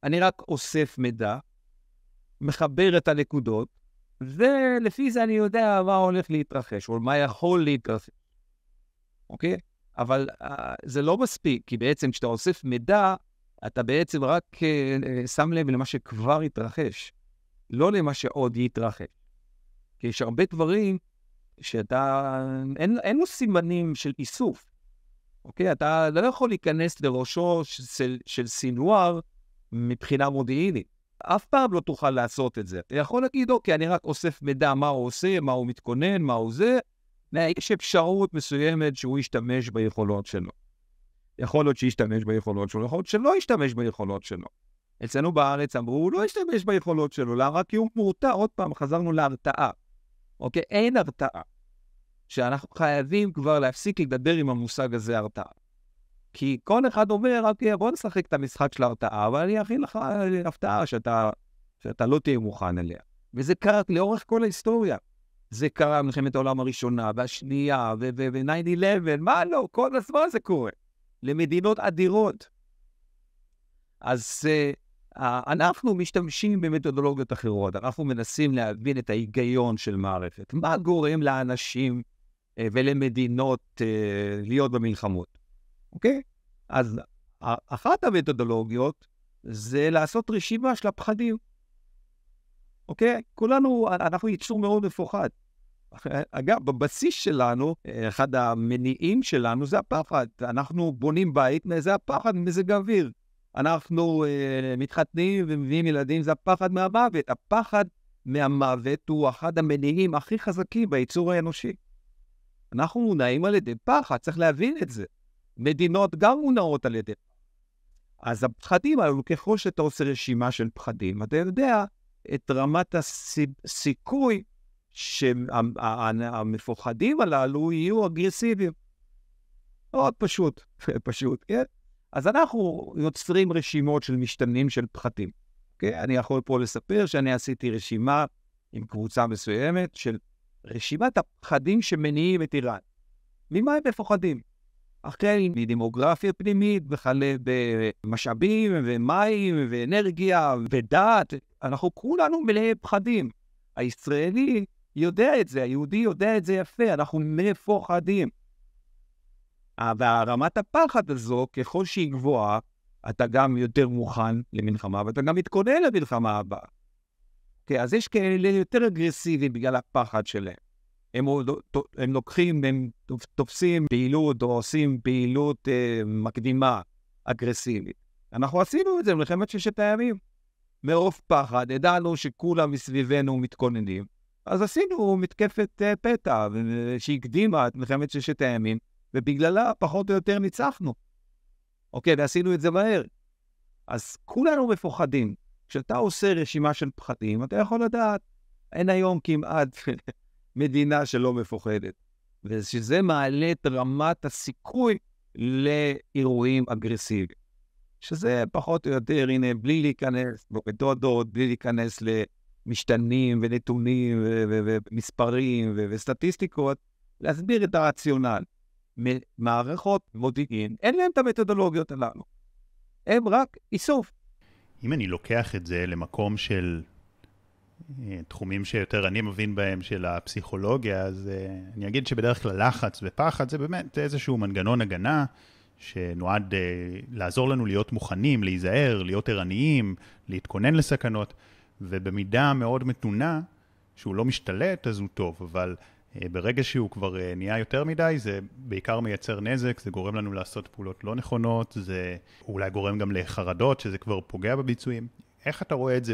אני רק אוסף מידע, מחבר את הנקודות, ולפי זה אני יודע מה הולך להתרחש, או מה יכול להתרחש, אוקיי? אבל uh, זה לא מספיק, כי בעצם כשאתה אוסף מידע, אתה בעצם רק uh, שם לב למה שכבר התרחש, לא למה שעוד יתרחש. כי יש הרבה דברים שאתה, אין, אין לו סימנים של איסוף, אוקיי? אתה לא יכול להיכנס לראשו של, של סינואר מבחינה מודיעינית. אף פעם לא תוכל לעשות את זה. אתה יכול להגיד, אוקיי, אני רק אוסף מידע מה הוא עושה, מה הוא מתכונן, מה הוא זה. יש אפשרות מסוימת שהוא ישתמש ביכולות שלו. יכול להיות שישתמש ביכולות שלו, יכול להיות שלא ישתמש ביכולות שלו. אצלנו בארץ אמרו, הוא לא ישתמש ביכולות שלו, למה? כי הוא מורתע. עוד פעם, חזרנו להרתעה. אוקיי? אין הרתעה. שאנחנו חייבים כבר להפסיק לדבר עם המושג הזה הרתעה. כי כל אחד אומר, אוקיי, בוא נשחק את המשחק של ההרתעה, אבל אני אכין לך הפתעה שאתה שאתה לא תהיה מוכן אליה. וזה קרה לאורך כל ההיסטוריה. זה קרה במלחמת העולם הראשונה והשנייה ו-9-11, מה לא, כל הזמן זה קורה. למדינות אדירות. אז uh, אנחנו משתמשים במתודולוגיות אחרות, אנחנו מנסים להבין את ההיגיון של מערכת, מה גורם לאנשים uh, ולמדינות uh, להיות במלחמות, אוקיי? אז אחת המתודולוגיות זה לעשות רשימה של הפחדים. אוקיי? כולנו, אנחנו ייצור מאוד מפוחד. אגב, בבסיס שלנו, אחד המניעים שלנו זה הפחד. אנחנו בונים בית, זה הפחד ממזג האוויר. אנחנו uh, מתחתנים ומביאים ילדים, זה הפחד מהמוות. הפחד מהמוות הוא אחד המניעים הכי חזקים ביצור האנושי. אנחנו מונעים על ידי פחד, צריך להבין את זה. מדינות גם מונעות על ידי אז הפחדים האלו, ככל שאתה עושה רשימה של פחדים, אתה יודע את רמת הסיכוי שהמפוחדים הללו יהיו אגרסיביים. מאוד פשוט, פשוט, כן? אז אנחנו יוצרים רשימות של משתנים של פחדים. כן? אני יכול פה לספר שאני עשיתי רשימה עם קבוצה מסוימת של רשימת הפחדים שמניעים את איראן. ממה הם מפוחדים? החל מדמוגרפיה פנימית וכלה במשאבים ומים ואנרגיה ודת. אנחנו כולנו מלאי פחדים. הישראלי יודע את זה, היהודי יודע את זה יפה, אנחנו מפוחדים. והרמת הפחד הזו, ככל שהיא גבוהה, אתה גם יותר מוכן למלחמה, ואתה גם מתכונן למלחמה הבאה. אוקיי, אז יש כאלה יותר אגרסיביים בגלל הפחד שלהם. הם, הם לוקחים, הם תופסים פעילות או עושים פעילות אה, מקדימה אגרסיבית. אנחנו עשינו את זה במלחמת ששת הימים. מרוב פחד, ידענו שכולם מסביבנו מתכוננים, אז עשינו מתקפת אה, פתע שהקדימה את מלחמת ששת הימים, ובגללה פחות או יותר ניצחנו. אוקיי, ועשינו את זה מהר. אז כולנו מפוחדים. כשאתה עושה רשימה של פחדים, אתה יכול לדעת, אין היום כמעט מדינה שלא מפוחדת. ושזה מעלה את רמת הסיכוי לאירועים אגרסיביים. שזה פחות או יותר, הנה, בלי להיכנס במתודות, בלי להיכנס למשתנים ונתונים ומספרים וסטטיסטיקות, להסביר את הרציונל. מערכות מודיעין, אין להם את המתודולוגיות הללו. הם רק איסוף. אם אני לוקח את זה למקום של אה, תחומים שיותר אני מבין בהם של הפסיכולוגיה, אז uh, אני אגיד שבדרך כלל לחץ ופחד זה באמת איזשהו מנגנון הגנה שנועד uh, לעזור לנו להיות מוכנים, להיזהר, להיות ערניים, להתכונן לסכנות, ובמידה מאוד מתונה, שהוא לא משתלט, אז הוא טוב, אבל uh, ברגע שהוא כבר uh, נהיה יותר מדי, זה בעיקר מייצר נזק, זה גורם לנו לעשות פעולות לא נכונות, זה אולי גורם גם לחרדות, שזה כבר פוגע בביצועים. איך אתה רואה את זה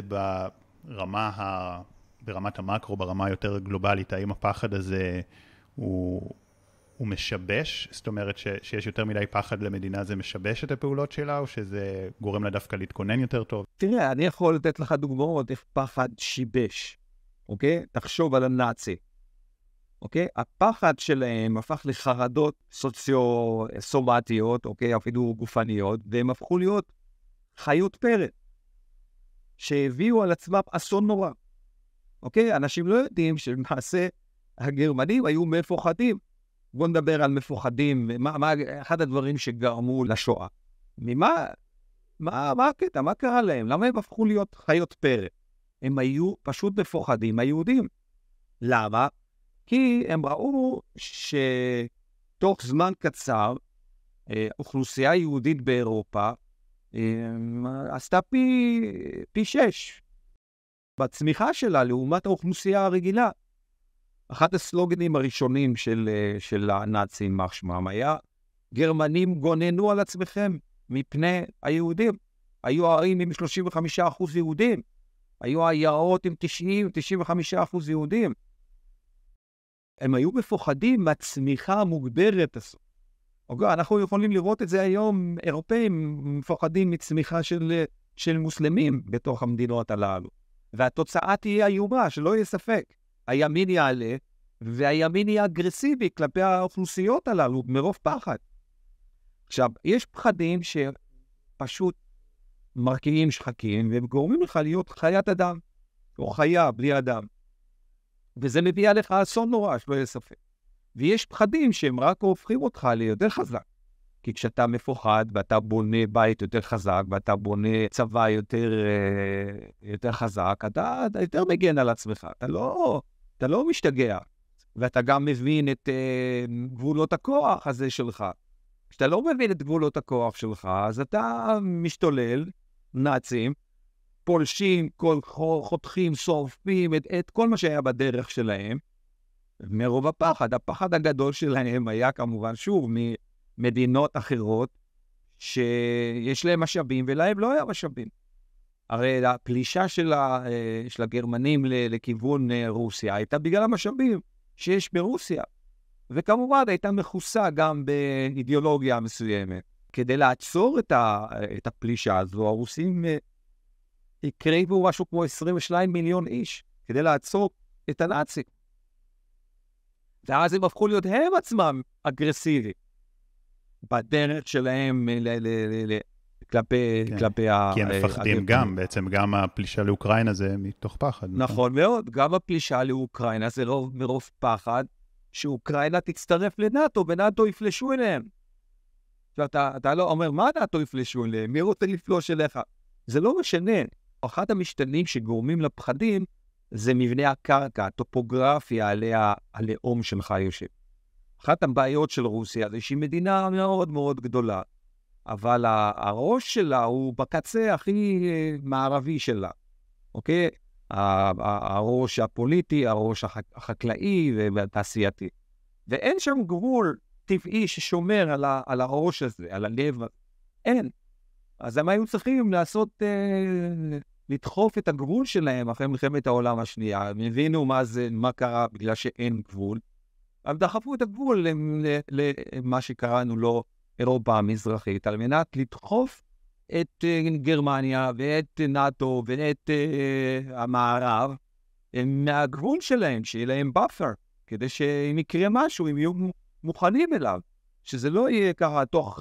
ברמה ה... ברמת המקרו, ברמה היותר גלובלית, האם הפחד הזה הוא, הוא משבש? זאת אומרת ש, שיש יותר מדי פחד למדינה, זה משבש את הפעולות שלה, או שזה גורם לה דווקא להתכונן יותר טוב? תראה, אני יכול לתת לך דוגמאות איך פחד שיבש, אוקיי? תחשוב על הנאצי, אוקיי? הפחד שלהם הפך לחרדות סוציו-סומטיות, אוקיי? אפילו גופניות, והם הפכו להיות חיות פרא. שהביאו על עצמם אסון נורא. אוקיי? אנשים לא יודעים שלמעשה הגרמנים היו מפוחדים. בואו נדבר על מפוחדים, מה, מה אחד הדברים שגרמו לשואה. ממה, מה, מה הקטע? מה קרה להם? למה הם הפכו להיות חיות פרא? הם היו פשוט מפוחדים, היהודים. למה? כי הם ראו שתוך זמן קצר, אה, אוכלוסייה יהודית באירופה עשתה פי, פי שש בצמיחה שלה לעומת האוכלוסייה הרגילה. אחד הסלוגנים הראשונים של, של הנאצים, מח שמם, היה גרמנים גוננו על עצמכם מפני היהודים. היו ערים עם 35% יהודים, היו עיירות עם 90-95% יהודים. הם היו מפוחדים מהצמיחה המוגברת הזאת. אוקיי? אנחנו יכולים לראות את זה היום, אירופאים מפוחדים מצמיחה של, של מוסלמים בתוך המדינות הללו. והתוצאה תהיה איומה, שלא יהיה ספק. הימין יעלה, והימין יהיה אגרסיבי כלפי האוכלוסיות הללו מרוב פחד. עכשיו, יש פחדים שפשוט מרקיעים שחקים, והם גורמים לך להיות חיית אדם, או חיה בלי אדם. וזה מביא עליך אסון נורא, שלא יהיה ספק. ויש פחדים שהם רק הופכים אותך ליותר חזק. כי כשאתה מפוחד ואתה בונה בית יותר חזק ואתה בונה צבא יותר, אה, יותר חזק, אתה, אתה יותר מגן על עצמך, אתה לא, אתה לא משתגע. ואתה גם מבין את uh, גבולות הכוח הזה שלך. כשאתה לא מבין את גבולות הכוח שלך, אז אתה משתולל, נאצים, פולשים, כל, חותכים, שורפים את, את כל מה שהיה בדרך שלהם, מרוב הפחד. הפחד הגדול שלהם היה כמובן, שוב, ממדינות אחרות, שיש להם משאבים ולהם לא היה משאבים. הרי הפלישה של, ה, אה, של הגרמנים לכיוון אה, רוסיה הייתה בגלל המשאבים שיש ברוסיה. וכמובן הייתה מכוסה גם באידיאולוגיה מסוימת. כדי לעצור את, ה, את הפלישה הזו, הרוסים אה, הקריבו משהו כמו 22 מיליון איש כדי לעצור את הנאצים. ואז הם הפכו להיות הם עצמם אגרסיביים בדרך שלהם כלפי, כן. כלפי ה... כי הם מפחדים גם, בעצם גם הפלישה לאוקראינה זה מתוך פחד. נכון, נכון מאוד, גם הפלישה לאוקראינה זה לא מרוב פחד שאוקראינה תצטרף לנאטו ונאטו יפלשו אליהם. ואתה אתה לא אומר, מה נאטו יפלשו אליהם? מי רוצה לפלוש אליך? זה לא משנה. אחד המשתנים שגורמים לפחדים זה מבנה הקרקע, הטופוגרפיה עליה הלאום שלך יושב. אחת הבעיות של רוסיה זה שהיא מדינה מאוד מאוד גדולה, אבל הראש שלה הוא בקצה הכי אה, מערבי שלה, אוקיי? הראש הפוליטי, הראש החקלאי והתעשייתי. ואין שם גבול טבעי ששומר על, הראש הזה, על הלב. אין. אז הם היו צריכים לעשות, אה, לדחוף את הגבול שלהם אחרי מלחמת העולם השנייה. הם הבינו מה זה, מה קרה בגלל שאין גבול. הם דחפו את הגבול למה שקראנו לו אירופה המזרחית, על מנת לדחוף את אה, גרמניה ואת נאט"ו ואת אה, המערב מהגבול שלהם, שיהיה להם buffer, כדי שאם יקרה משהו, הם יהיו מוכנים אליו. שזה לא יהיה ככה תוך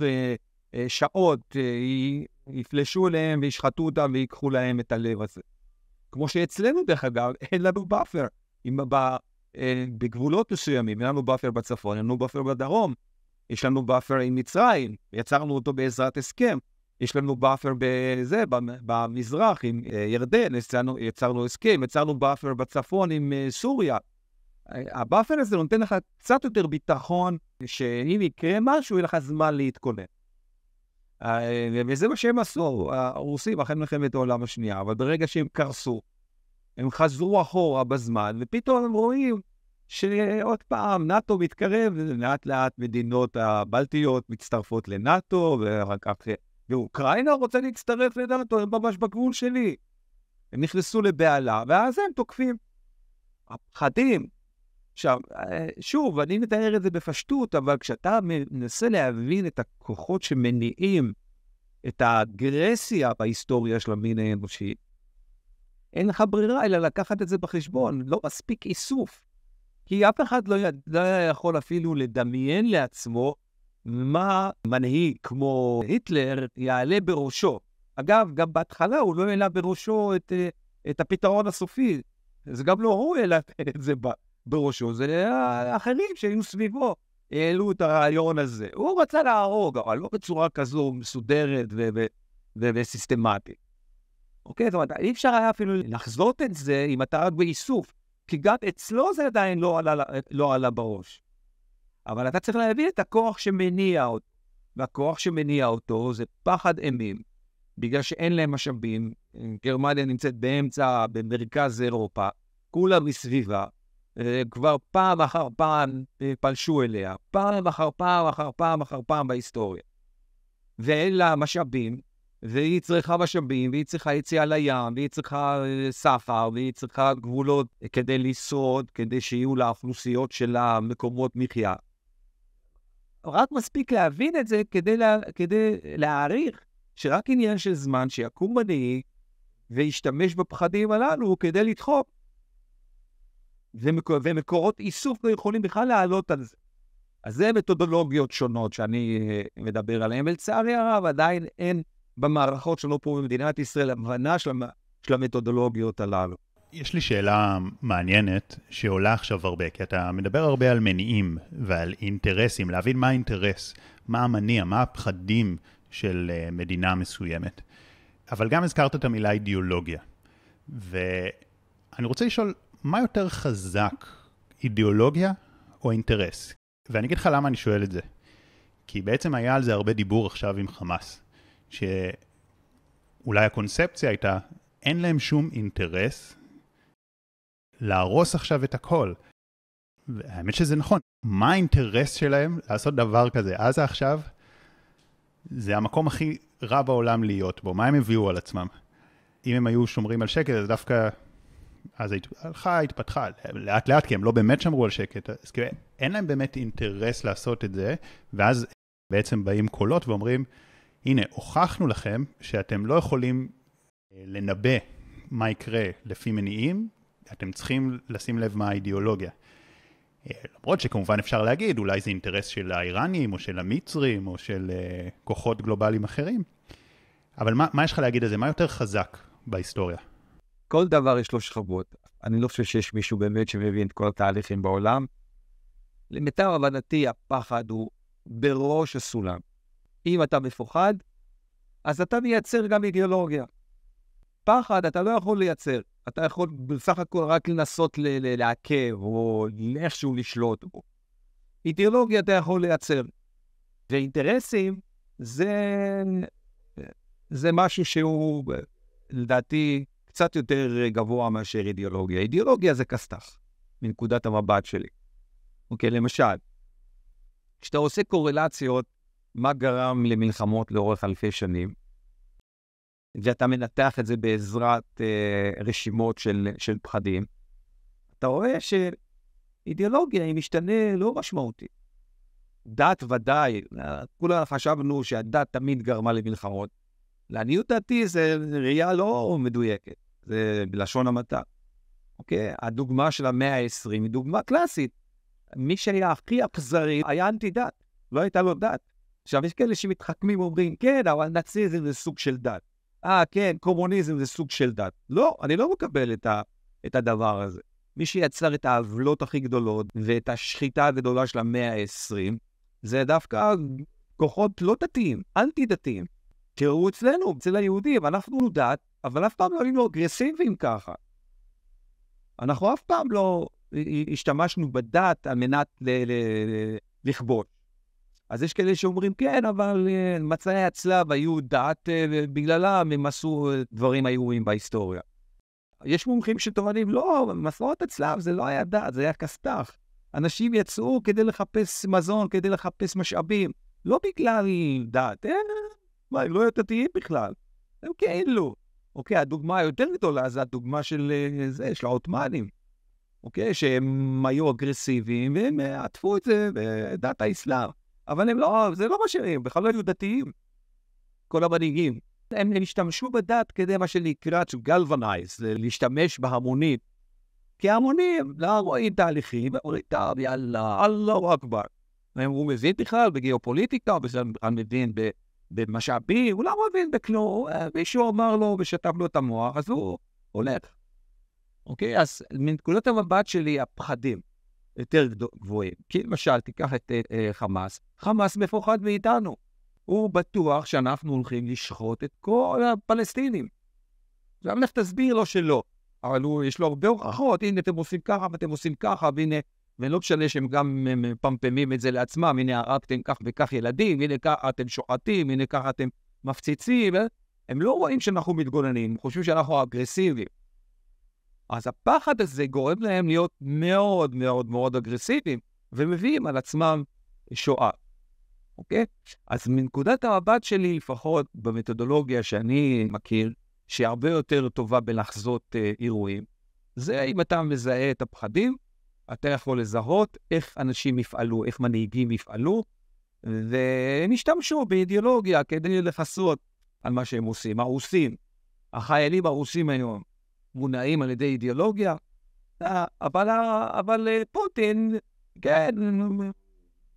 שעות, יפלשו אליהם וישחטו אותם ויקחו להם את הלב הזה. כמו שאצלנו, דרך אגב, אין לנו buffer. אם בגבולות מסוימים, אין לנו buffer בצפון, אין לנו buffer בדרום. יש לנו buffer עם מצרים, יצרנו אותו בעזרת הסכם. יש לנו buffer בזה, במזרח עם אה, ירדן, יצרנו, יצרנו הסכם, יצרנו buffer בצפון עם אה, סוריה. ה buffer הזה נותן לך קצת יותר ביטחון, שאם יקרה משהו, יהיה לך זמן להתכונן. אה, וזה מה שהם עשו, הרוסים, אחרי מלחמת העולם השנייה, אבל ברגע שהם קרסו, הם חזרו אחורה בזמן, ופתאום הם רואים שעוד פעם, נאט"ו מתקרב, לאט לאט מדינות הבלטיות מצטרפות לנאט"ו, ואחר כך ואוקראינה רוצה להצטרף לנאט"ו, הם ממש בגבול שלי. הם נכנסו לבהלה, ואז הם תוקפים. הפחדים. עכשיו, שוב, אני מתאר את זה בפשטות, אבל כשאתה מנסה להבין את הכוחות שמניעים את האגרסיה בהיסטוריה של המין האנושי, אין לך ברירה אלא לקחת את זה בחשבון. לא מספיק איסוף. כי אף אחד לא, יד... לא יכול אפילו לדמיין לעצמו מה מנהיג כמו היטלר יעלה בראשו. אגב, גם בהתחלה הוא לא העלה בראשו את, את הפתרון הסופי. זה גם לא הוא העלה את זה בראשו, זה האחרים שהיו סביבו העלו את הרעיון הזה. הוא רצה להרוג, אבל לא בצורה כזו מסודרת וסיסטמטית. אוקיי? זאת אומרת, אי אפשר היה אפילו לחזות את זה אם אתה רק באיסוף, כי גם אצלו זה עדיין לא עלה, לא עלה בראש. אבל אתה צריך להבין את הכוח שמניע אותו. והכוח שמניע אותו זה פחד אימים, בגלל שאין להם משאבים. גרמניה נמצאת באמצע, במרכז אירופה, כולם מסביבה, אה, כבר פעם אחר פעם אה, פלשו אליה, פעם אחר פעם אחר פעם אחר פעם בהיסטוריה. ואין לה משאבים, והיא צריכה משאבים, והיא צריכה יציאה לים, והיא צריכה אה, סחר, והיא צריכה גבולות כדי לשרוד, כדי שיהיו לאוכלוסיות שלה מקומות מחיה. רק מספיק להבין את זה כדי, לה, כדי להעריך שרק עניין של זמן שיקום מנהיג וישתמש בפחדים הללו כדי לדחוק. ומקור, ומקורות איסוף לא יכולים בכלל לעלות על זה. אז זה מתודולוגיות שונות שאני מדבר עליהן, ולצערי הרב עדיין אין במערכות שלנו פה במדינת ישראל, הבנה של, המ... של המתודולוגיות הללו. יש לי שאלה מעניינת שעולה עכשיו הרבה, כי אתה מדבר הרבה על מניעים ועל אינטרסים, להבין מה האינטרס, מה המניע, מה הפחדים של אה, מדינה מסוימת. אבל גם הזכרת את המילה אידיאולוגיה. ואני רוצה לשאול, מה יותר חזק, אידיאולוגיה או אינטרס? ואני אגיד לך למה אני שואל את זה. כי בעצם היה על זה הרבה דיבור עכשיו עם חמאס, שאולי הקונספציה הייתה, אין להם שום אינטרס להרוס עכשיו את הכל. והאמת שזה נכון, מה האינטרס שלהם לעשות דבר כזה? עזה עכשיו זה המקום הכי רע בעולם להיות בו, מה הם הביאו על עצמם? אם הם היו שומרים על שקט, אז דווקא... אז הלכה, התפתחה, לאט לאט, כי הם לא באמת שמרו על שקט, אז כאילו אין להם באמת אינטרס לעשות את זה, ואז בעצם באים קולות ואומרים, הנה, הוכחנו לכם שאתם לא יכולים אה, לנבא מה יקרה לפי מניעים, אתם צריכים לשים לב מה האידיאולוגיה. אה, למרות שכמובן אפשר להגיד, אולי זה אינטרס של האיראנים, או של המצרים, או של uh, כוחות גלובליים אחרים. אבל מה, מה יש לך להגיד על זה? מה יותר חזק בהיסטוריה? כל דבר יש לו שכבות. אני לא חושב שיש מישהו באמת שמבין את כל התהליכים בעולם. למיטב הבנתי, הפחד הוא בראש הסולם. אם אתה מפוחד, אז אתה מייצר גם אידיאולוגיה. פחד אתה לא יכול לייצר. אתה יכול בסך הכל רק לנסות לעכב או איכשהו לשלוט בו. אידיאולוגיה אתה יכול לייצר. ואינטרסים זה, זה משהו שהוא, לדעתי, קצת יותר גבוה מאשר אידיאולוגיה. אידיאולוגיה זה כסת"ח, מנקודת המבט שלי. אוקיי, למשל, כשאתה עושה קורלציות, מה גרם למלחמות לאורך אלפי שנים, ואתה מנתח את זה בעזרת אה, רשימות של, של פחדים, אתה רואה שאידיאולוגיה היא משתנה לא משמעותי. דת ודאי, כולנו חשבנו שהדת תמיד גרמה למלחמות. לעניות דעתי זו ראייה לא מדויקת, זה בלשון המעטה. אוקיי? הדוגמה של המאה ה-20 היא דוגמה קלאסית. מי שהיה הכי אכזרי היה אנטי-דת, לא הייתה לו דת. עכשיו, יש כאלה שמתחכמים ואומרים, כן, אבל נאציזם זה סוג של דת. אה, כן, קומוניזם זה סוג של דת. לא, אני לא מקבל את, ה, את הדבר הזה. מי שיצר את העוולות הכי גדולות ואת השחיטה הגדולה של המאה ה-20, זה דווקא כוחות לא דתיים, אנטי-דתיים. תראו אצלנו, אצל היהודים, אנחנו דת, אבל אף פעם לא היינו אגרסיביים ככה. אנחנו אף פעם לא השתמשנו בדת על מנת לכבוש. אז יש כאלה שאומרים, כן, אבל אה, מצאי הצלב היו דת, אה, בגללם הם עשו אה, דברים איומים בהיסטוריה. יש מומחים שטוענים, לא, מסעות הצלב זה לא היה דת, זה היה כסת"ח. אנשים יצאו כדי לחפש מזון, כדי לחפש משאבים, לא בגלל דת, אה, מה, הם לא היו דתיים בכלל, הם כאילו. אוקיי, הדוגמה היותר גדולה זה הדוגמה של זה, של העות'מאנים. אוקיי, שהם היו אגרסיביים והם עטפו את זה בדת האסלאם. אבל הם לא, זה לא מה שהם, בכלל לא היו דתיים. כל המנהיגים. הם, השתמשו בדת כדי מה שנקרא to galvanize, להשתמש בהמונים. כי ההמונים לא רואים תהליכים, הם אומרים, טוב, יאללה, אללהו אכבר. הוא מבין בכלל בגיאופוליטיקה, הוא בכלל מבין במשאבים, הוא לא מבין בכלום. מישהו אמר לו ושטף לו את המוח, אז הוא הולך. אוקיי? אז מנקודת המבט שלי, הפחדים. יותר גבוהים. כי למשל, תיקח את uh, חמאס, חמאס מפוחד מאיתנו. הוא בטוח שאנחנו הולכים לשחוט את כל הפלסטינים. עכשיו לך תסביר לו שלא. אבל הוא, יש לו הרבה הוכחות, הנה אתם עושים ככה ואתם עושים ככה, והנה, ולא משנה שהם גם מפמפמים את זה לעצמם, הנה הרגתם כך וכך ילדים, הנה ככה אתם שוחטים, הנה ככה אתם מפציצים, הם לא רואים שאנחנו מתגוננים, הם חושבים שאנחנו אגרסיביים. אז הפחד הזה גורם להם להיות מאוד מאוד מאוד אגרסיביים, ומביאים על עצמם שואה, אוקיי? אז מנקודת המבט שלי, לפחות במתודולוגיה שאני מכיר, שהיא הרבה יותר טובה בלחזות אה, אירועים, זה אם אתה מזהה את הפחדים, אתה יכול לזהות איך אנשים יפעלו, איך מנהיגים יפעלו, והם השתמשו באידיאולוגיה כדי לכסות על מה שהם עושים. הרוסים, החיילים הרוסים היום, מונעים על ידי אידיאולוגיה, אה, אבל, אבל אה, פוטין, כן,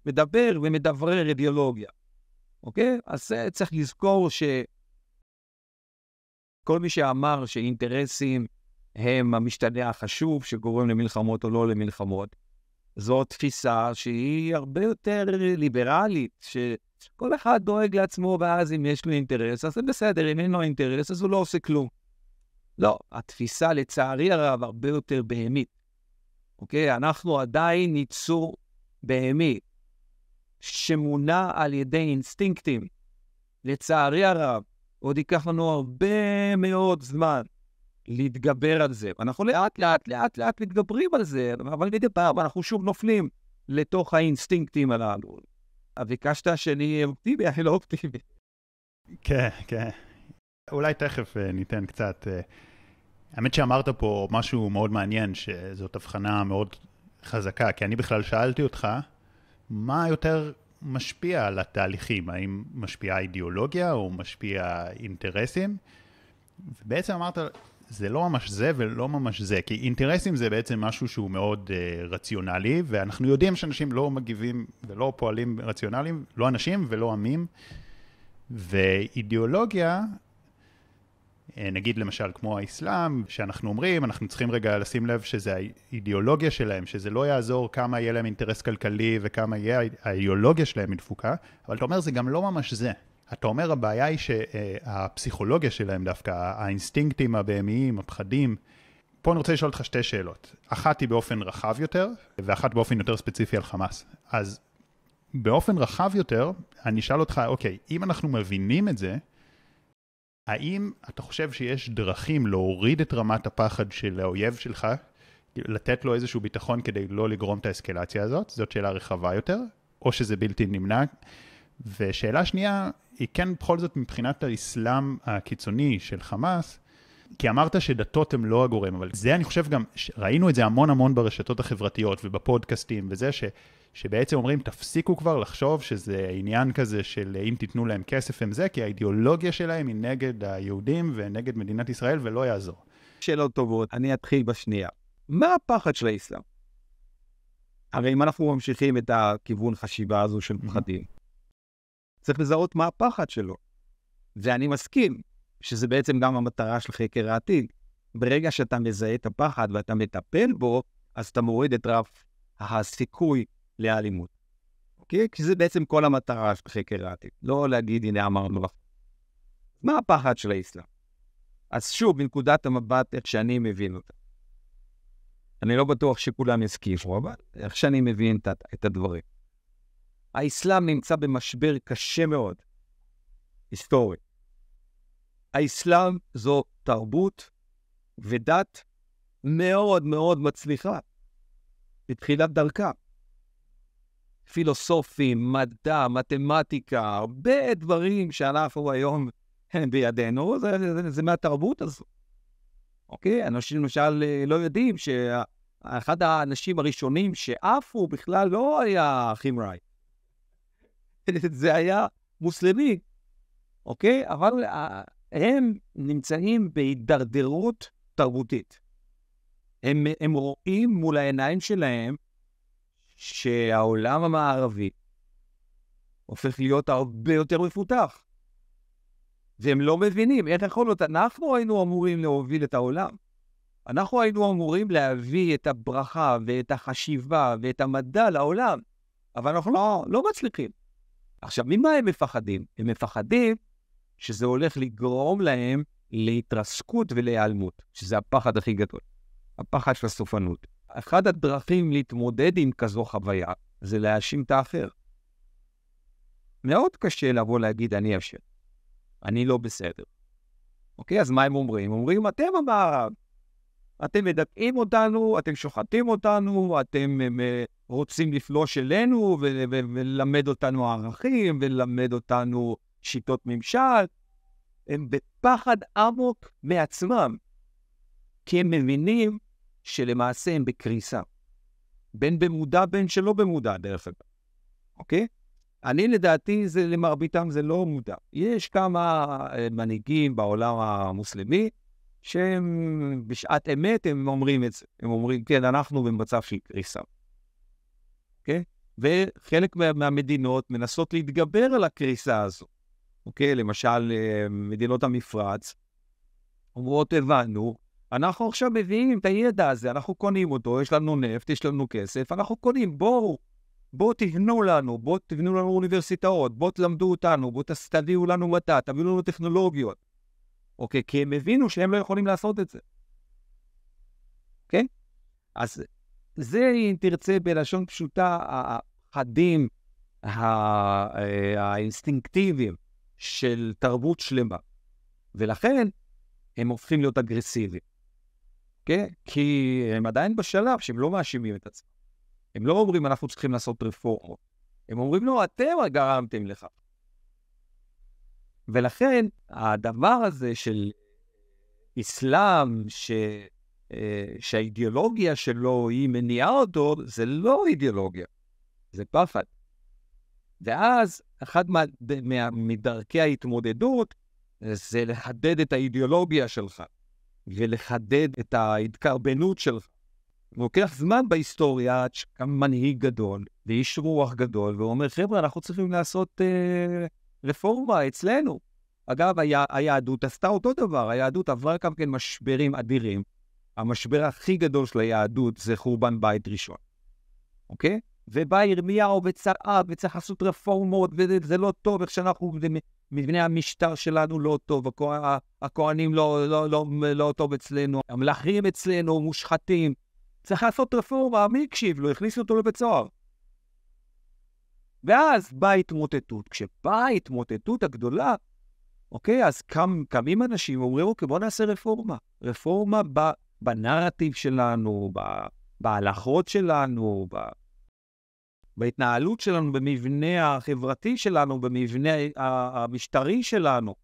מדבר ומדברר אידיאולוגיה, אוקיי? אז צריך לזכור כל מי שאמר שאינטרסים הם המשתנה החשוב שגורם למלחמות או לא למלחמות, זו תפיסה שהיא הרבה יותר ליברלית, שכל אחד דואג לעצמו, ואז אם יש לו אינטרס, אז זה בסדר, אם אין לו אינטרס, אז הוא לא עושה כלום. לא, התפיסה, לצערי הרב, הרבה יותר בהמית. אוקיי? אנחנו עדיין ייצור בהמי, שמונע על ידי אינסטינקטים. לצערי הרב, עוד ייקח לנו הרבה מאוד זמן להתגבר על זה. אנחנו לאט לאט לאט לאט מתגברים על זה, אבל מדי פעם אנחנו שוב נופלים לתוך האינסטינקטים הללו. ביקשת שאני אהיה אופטימי, אני לא אופטימי. כן, כן. אולי תכף אה, ניתן קצת... אה, האמת שאמרת פה משהו מאוד מעניין, שזאת הבחנה מאוד חזקה, כי אני בכלל שאלתי אותך, מה יותר משפיע על התהליכים? האם משפיעה אידיאולוגיה או משפיע אינטרסים? ובעצם אמרת, זה לא ממש זה ולא ממש זה, כי אינטרסים זה בעצם משהו שהוא מאוד uh, רציונלי, ואנחנו יודעים שאנשים לא מגיבים ולא פועלים רציונליים, לא אנשים ולא עמים, ואידיאולוגיה, נגיד למשל כמו האסלאם, שאנחנו אומרים, אנחנו צריכים רגע לשים לב שזה האידיאולוגיה שלהם, שזה לא יעזור כמה יהיה להם אינטרס כלכלי וכמה יהיה האידיאולוגיה שלהם מדפוקה, אבל אתה אומר זה גם לא ממש זה. אתה אומר הבעיה היא שהפסיכולוגיה שלהם דווקא, האינסטינקטים הבהמיים, הפחדים, פה אני רוצה לשאול אותך שתי שאלות. אחת היא באופן רחב יותר, ואחת באופן יותר ספציפי על חמאס. אז באופן רחב יותר, אני אשאל אותך, אוקיי, אם אנחנו מבינים את זה, האם אתה חושב שיש דרכים להוריד את רמת הפחד של האויב שלך, לתת לו איזשהו ביטחון כדי לא לגרום את האסקלציה הזאת? זאת שאלה רחבה יותר, או שזה בלתי נמנע? ושאלה שנייה, היא כן בכל זאת מבחינת האסלאם הקיצוני של חמאס, כי אמרת שדתות הן לא הגורם, אבל זה אני חושב גם, ראינו את זה המון המון ברשתות החברתיות ובפודקאסטים וזה, ש, שבעצם אומרים, תפסיקו כבר לחשוב שזה עניין כזה של אם תיתנו להם כסף הם זה, כי האידיאולוגיה שלהם היא נגד היהודים ונגד מדינת ישראל ולא יעזור. שאלות טובות, אני אתחיל בשנייה. מה הפחד של האסלאם? הרי אם אנחנו ממשיכים את הכיוון חשיבה הזו של פחדים, צריך לזהות מה הפחד שלו. ואני מסכים שזה בעצם גם המטרה של חקר העתיד. ברגע שאתה מזהה את הפחד ואתה מטפל בו, אז אתה מוריד את רף הסיכוי לאלימות. אוקיי? כי זה בעצם כל המטרה של חקר העתיד. לא להגיד, הנה אמרנו לך. מה הפחד של האסלאם? אז שוב, מנקודת המבט, איך שאני מבין אותה. אני לא בטוח שכולם יסכימו, אבל איך שאני מבין את הדברים. האסלאם נמצא במשבר קשה מאוד, היסטורי. האסלאם זו תרבות ודת מאוד מאוד מצליחה בתחילת דרכה. פילוסופים, מדע, מתמטיקה, הרבה דברים שאנחנו היום בידינו, זה, זה, זה מהתרבות הזו. אוקיי? אנשים למשל לא יודעים שאחד האנשים הראשונים שעפו בכלל לא היה חימראי. זה היה מוסלמי, אוקיי? אבל uh, הם נמצאים בהידרדרות תרבותית. הם, הם רואים מול העיניים שלהם שהעולם המערבי הופך להיות הרבה יותר מפותח. והם לא מבינים איך יכול להיות, אנחנו היינו אמורים להוביל את העולם. אנחנו היינו אמורים להביא את הברכה ואת החשיבה ואת המדע לעולם, אבל אנחנו לא, לא מצליחים. עכשיו, ממה הם מפחדים? הם מפחדים שזה הולך לגרום להם להתרסקות ולהיעלמות, שזה הפחד הכי גדול, הפחד של הסופנות. אחת הדרכים להתמודד עם כזו חוויה זה להאשים את האחר. מאוד קשה לבוא להגיד, אני אשם, אני לא בסדר. אוקיי, אז מה הם אומרים? אומרים, אתם המערב, אתם מדכאים אותנו, אתם שוחטים אותנו, אתם אה, רוצים לפלוש אלינו וללמד אותנו ערכים וללמד אותנו שיטות ממשל. הם בפחד עמוק מעצמם, כי הם מבינים שלמעשה הם בקריסה. בין במודע, בין שלא במודע, דרך אגב, אוקיי? אני, לדעתי, זה, למרביתם זה לא מודע. יש כמה אה, מנהיגים בעולם המוסלמי שהם בשעת אמת, הם אומרים את זה. הם אומרים, כן, אנחנו במצב של קריסה. אוקיי? וחלק מה, מהמדינות מנסות להתגבר על הקריסה הזו. אוקיי? למשל, אה, מדינות המפרץ, אומרות, הבנו, אנחנו עכשיו מביאים את הידע הזה, אנחנו קונים אותו, יש לנו נפט, יש לנו כסף, אנחנו קונים, בואו, בואו תבנו לנו, בואו תבנו לנו אוניברסיטאות, בואו תלמדו אותנו, בואו תביאו לנו מדע, תביאו לנו טכנולוגיות. אוקיי? כי הם הבינו שהם לא יכולים לעשות את זה. כן? אז זה, אם תרצה, בלשון פשוטה, הפחדים האינסטינקטיביים של תרבות שלמה. ולכן הם הופכים להיות אגרסיביים. כן? כי הם עדיין בשלב שהם לא מאשימים את עצמם. הם לא אומרים, אנחנו צריכים לעשות רפורמות. הם אומרים, לא, אתם גרמתם לכך. ולכן, הדבר הזה של אסלאם, ש... אה, שהאידיאולוגיה שלו היא מניעה אותו, זה לא אידיאולוגיה, זה פחד. ואז, אחת מה... מה... מדרכי ההתמודדות זה לחדד את האידיאולוגיה שלך, ולחדד את ההתקרבנות שלך. לוקח זמן בהיסטוריה עד שקם מנהיג גדול, ואיש רוח גדול, ואומר, חבר'ה, אנחנו צריכים לעשות אה, רפורמה אצלנו. אגב, היה, היהדות עשתה אותו דבר, היהדות עברה גם כן משברים אדירים. המשבר הכי גדול של היהדות זה חורבן בית ראשון, אוקיי? ובא ירמיהו וצעק, וצריך לעשות רפורמות, וזה לא טוב, איך שאנחנו, מבנה המשטר שלנו לא טוב, הכוהנים לא, לא, לא, לא טוב אצלנו, המלאכים אצלנו מושחתים. צריך לעשות רפורמה, מי הקשיב לו? הכניסו אותו לבית סוהר. ואז באה התמוטטות. כשבאה ההתמוטטות הגדולה, אוקיי, אז קם, קמים אנשים ואומרים, אוקיי, בואו נעשה רפורמה. רפורמה ב, בנרטיב שלנו, ב, בהלכות שלנו, ב, בהתנהלות שלנו, במבנה החברתי שלנו, במבנה המשטרי שלנו.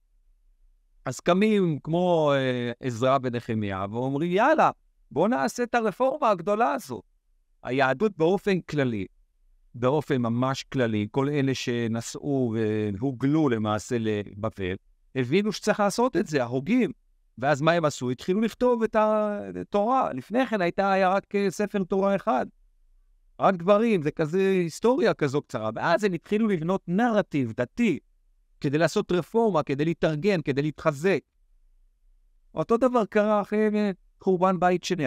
אז קמים כמו אה, עזרא ונחמיה ואומרים, יאללה, בואו נעשה את הרפורמה הגדולה הזאת. היהדות באופן כללי, באופן ממש כללי, כל אלה שנסעו והוגלו למעשה לבבל, הבינו שצריך לעשות את זה, ההוגים. ואז מה הם עשו? התחילו לכתוב את התורה. לפני כן הייתה, רק אה, ספר תורה אחד. רק דברים, זה כזה היסטוריה כזו קצרה. ואז הם התחילו לבנות נרטיב דתי, כדי לעשות רפורמה, כדי להתארגן, כדי להתחזק. אותו דבר קרה אחרי אה, חורבן בית שני.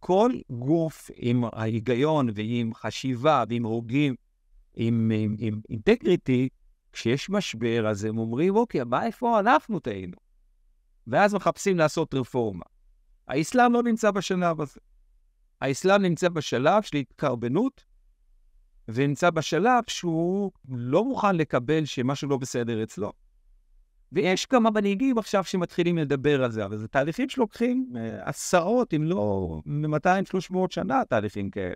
כל גוף עם ההיגיון ועם חשיבה ועם הוגים, עם, אינטגריטי, כשיש משבר, אז הם אומרים, אוקיי, מה, איפה אנחנו טעינו? ואז מחפשים לעשות רפורמה. האסלאם לא נמצא בשלב הזה. האסלאם נמצא בשלב של התקרבנות, ונמצא בשלב שהוא לא מוכן לקבל שמשהו לא בסדר אצלו. ויש כמה מנהיגים עכשיו שמתחילים לדבר על זה, אבל זה תהליכים שלוקחים אה, עשרות, אם לא 200-300 שנה, תהליכים כאלה.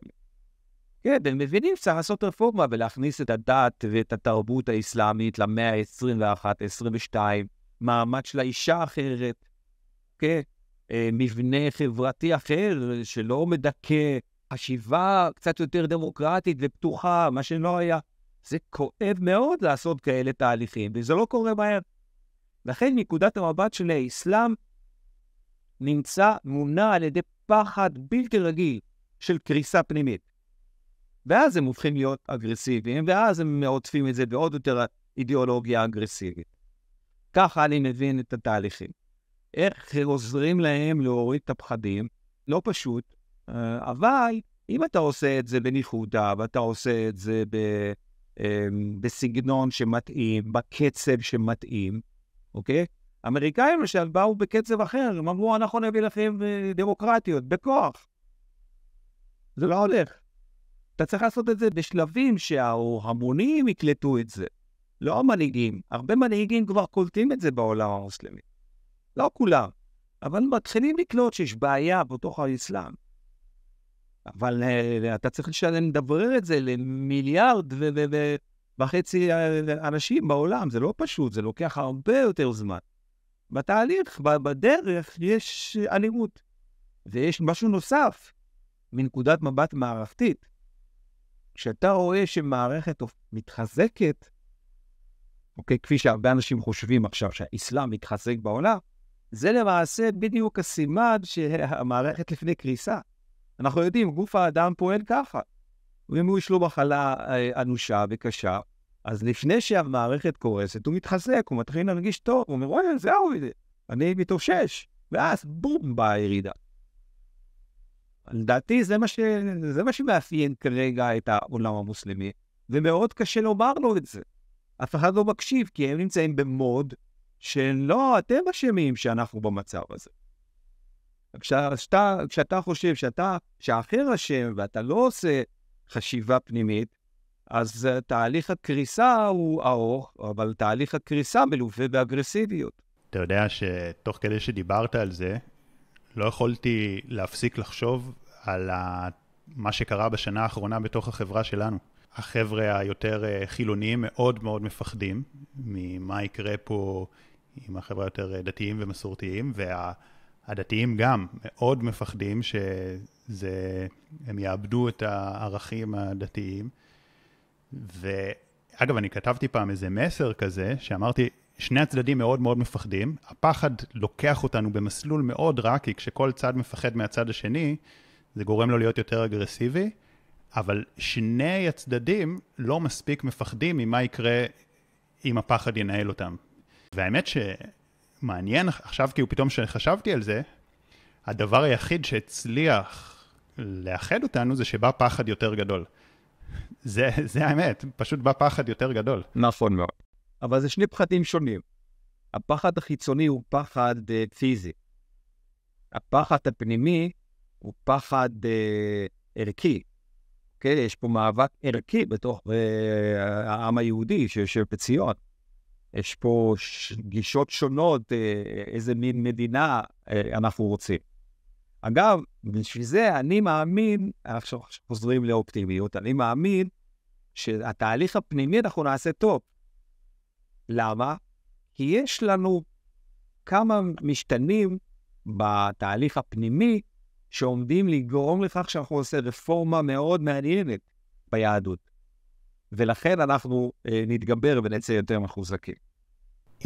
כן, הם מבינים שצריך לעשות רפורמה ולהכניס את הדת ואת התרבות האסלאמית למאה ה-21, ה-22, מעמד של האישה אחרת, כן, מבנה חברתי אחר שלא מדכא, חשיבה קצת יותר דמוקרטית ופתוחה, מה שלא היה. זה כואב מאוד לעשות כאלה תהליכים, וזה לא קורה מהר. לכן נקודת המבט של האסלאם נמצא מונע על ידי פחד בלתי רגיל של קריסה פנימית. ואז הם הופכים להיות אגרסיביים, ואז הם עוטפים את זה בעוד יותר אידיאולוגיה אגרסיבית. ככה אני מבין את התהליכים. איך עוזרים להם להוריד את הפחדים? לא פשוט, אה, אבל אם אתה עושה את זה בניחותא, ואתה עושה את זה ב, אה, בסגנון שמתאים, בקצב שמתאים, אוקיי? האמריקאים למשל באו בקצב אחר, הם אמרו, אנחנו נביא לכם אה, דמוקרטיות, בכוח. זה לא הולך. אתה צריך לעשות את זה בשלבים שההמונים יקלטו את זה, לא המנהיגים. הרבה מנהיגים כבר קולטים את זה בעולם המוסלמי. לא כולם, אבל מתחילים לקלוט שיש בעיה בתוך האסלאם. אבל uh, אתה צריך לדברר את זה למיליארד וחצי אה, אנשים בעולם, זה לא פשוט, זה לוקח הרבה יותר זמן. בתהליך, בדרך, יש אלימות. ויש משהו נוסף, מנקודת מבט מערכתית. כשאתה רואה שמערכת מתחזקת, אוקיי, כפי שהרבה אנשים חושבים עכשיו שהאסלאם מתחזק בעולם, זה למעשה בדיוק הסימן שהמערכת לפני קריסה. אנחנו יודעים, גוף האדם פועל ככה. אם יש לו מחלה אה, אנושה וקשה, אז לפני שהמערכת קורסת, הוא מתחזק, הוא מתחיל להרגיש טוב, הוא אומר, וואי, זהו, אני מתאושש. ואז בום, באה הירידה. לדעתי זה מה, ש... זה מה שמאפיין כרגע את העולם המוסלמי, ומאוד קשה לומר לו את זה. אף אחד לא מקשיב, כי הם נמצאים במוד שלא, אתם אשמים שאנחנו במצב הזה. כשאתה, כשאתה חושב שאתה, שהאחר אשם ואתה לא עושה חשיבה פנימית, אז תהליך הקריסה הוא ארוך, אבל תהליך הקריסה מלווה באגרסיביות. אתה יודע שתוך כדי שדיברת על זה, לא יכולתי להפסיק לחשוב על ה... מה שקרה בשנה האחרונה בתוך החברה שלנו. החבר'ה היותר אה, חילוניים מאוד מאוד מפחדים ממה יקרה פה עם החבר'ה היותר אה, דתיים ומסורתיים, והדתיים גם מאוד מפחדים שהם יאבדו את הערכים הדתיים. ואגב, אני כתבתי פעם איזה מסר כזה, שאמרתי, שני הצדדים מאוד מאוד מפחדים, הפחד לוקח אותנו במסלול מאוד רע, כי כשכל צד מפחד מהצד השני, זה גורם לו להיות יותר אגרסיבי, אבל שני הצדדים לא מספיק מפחדים ממה יקרה אם הפחד ינהל אותם. והאמת שמעניין עכשיו, כאילו פתאום כשחשבתי על זה, הדבר היחיד שהצליח לאחד אותנו זה שבא פחד יותר גדול. זה, זה האמת, פשוט בא פחד יותר גדול. נכון מאוד. אבל זה שני פחדים שונים. הפחד החיצוני הוא פחד uh, פיזי. הפחד הפנימי הוא פחד uh, ערכי. כן, יש פה מאבק ערכי בתוך uh, העם היהודי שיושב בציון. יש פה גישות שונות, uh, איזה מין מדינה uh, אנחנו רוצים. אגב, בשביל זה אני מאמין, עכשיו חוזרים לאופטימיות, אני מאמין שהתהליך הפנימי אנחנו נעשה טוב. למה? כי יש לנו כמה משתנים בתהליך הפנימי שעומדים לגרום לכך שאנחנו עושים רפורמה מאוד מעניינת ביהדות. ולכן אנחנו אה, נתגבר ונצא יותר מחוזקים.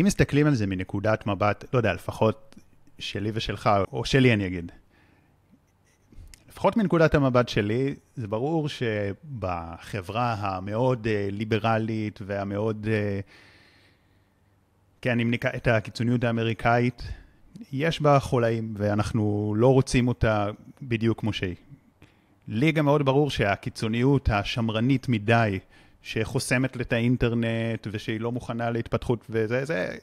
אם מסתכלים על זה מנקודת מבט, לא יודע, לפחות שלי ושלך, או שלי אני אגיד, לפחות מנקודת המבט שלי, זה ברור שבחברה המאוד uh, ליברלית והמאוד, uh, כן, אם ניקח את הקיצוניות האמריקאית, יש בה חולאים, ואנחנו לא רוצים אותה בדיוק כמו שהיא. לי גם מאוד ברור שהקיצוניות השמרנית מדי, שחוסמת את האינטרנט ושהיא לא מוכנה להתפתחות וזה, זה,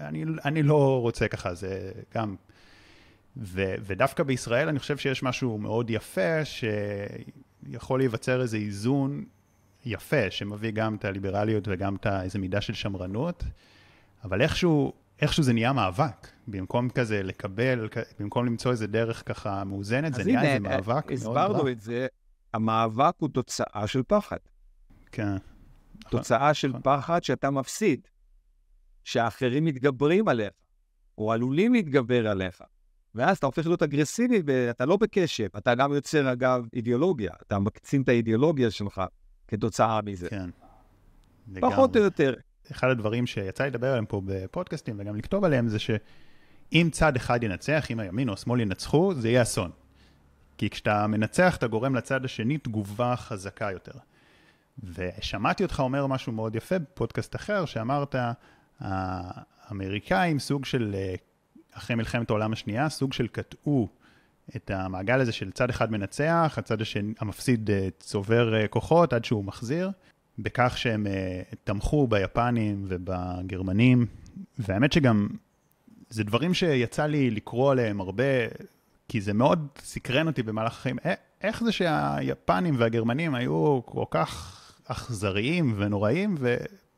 אני, אני לא רוצה ככה, זה גם ו, ודווקא בישראל אני חושב שיש משהו מאוד יפה, שיכול להיווצר איזה איזון יפה, שמביא גם את הליברליות וגם את איזה מידה של שמרנות, אבל איכשהו, איכשהו זה נהיה מאבק. במקום כזה לקבל, במקום למצוא איזה דרך ככה מאוזנת, זה נהיה איזה מאבק מאוד רע. הסברנו את זה, המאבק הוא תוצאה של פחד. כן. תוצאה של נכון. פחד שאתה מפסיד, שאחרים מתגברים עליך, או עלולים להתגבר עליך. ואז אתה הופך להיות אגרסיבי ואתה לא בקשב. אתה גם יוצר, אגב, אידיאולוגיה. אתה מקצין את האידיאולוגיה שלך כתוצאה מזה. כן. פחות או יותר. אחד הדברים שיצא לי לדבר עליהם פה בפודקאסטים וגם לכתוב עליהם זה שאם צד אחד ינצח, אם הימין או השמאל ינצחו, זה יהיה אסון. כי כשאתה מנצח, אתה גורם לצד השני תגובה חזקה יותר. ושמעתי אותך אומר משהו מאוד יפה בפודקאסט אחר, שאמרת, האמריקאים סוג של אה, אחרי מלחמת העולם השנייה, סוג של קטעו את המעגל הזה של צד אחד מנצח, הצד השני, המפסיד אה, צובר אה, כוחות עד שהוא מחזיר, בכך שהם תמכו ביפנים ובגרמנים, והאמת שגם זה דברים שיצא לי לקרוא עליהם הרבה, כי זה מאוד סקרן אותי במהלך החיים. איך זה שהיפנים והגרמנים היו כל כך אכזריים ונוראים,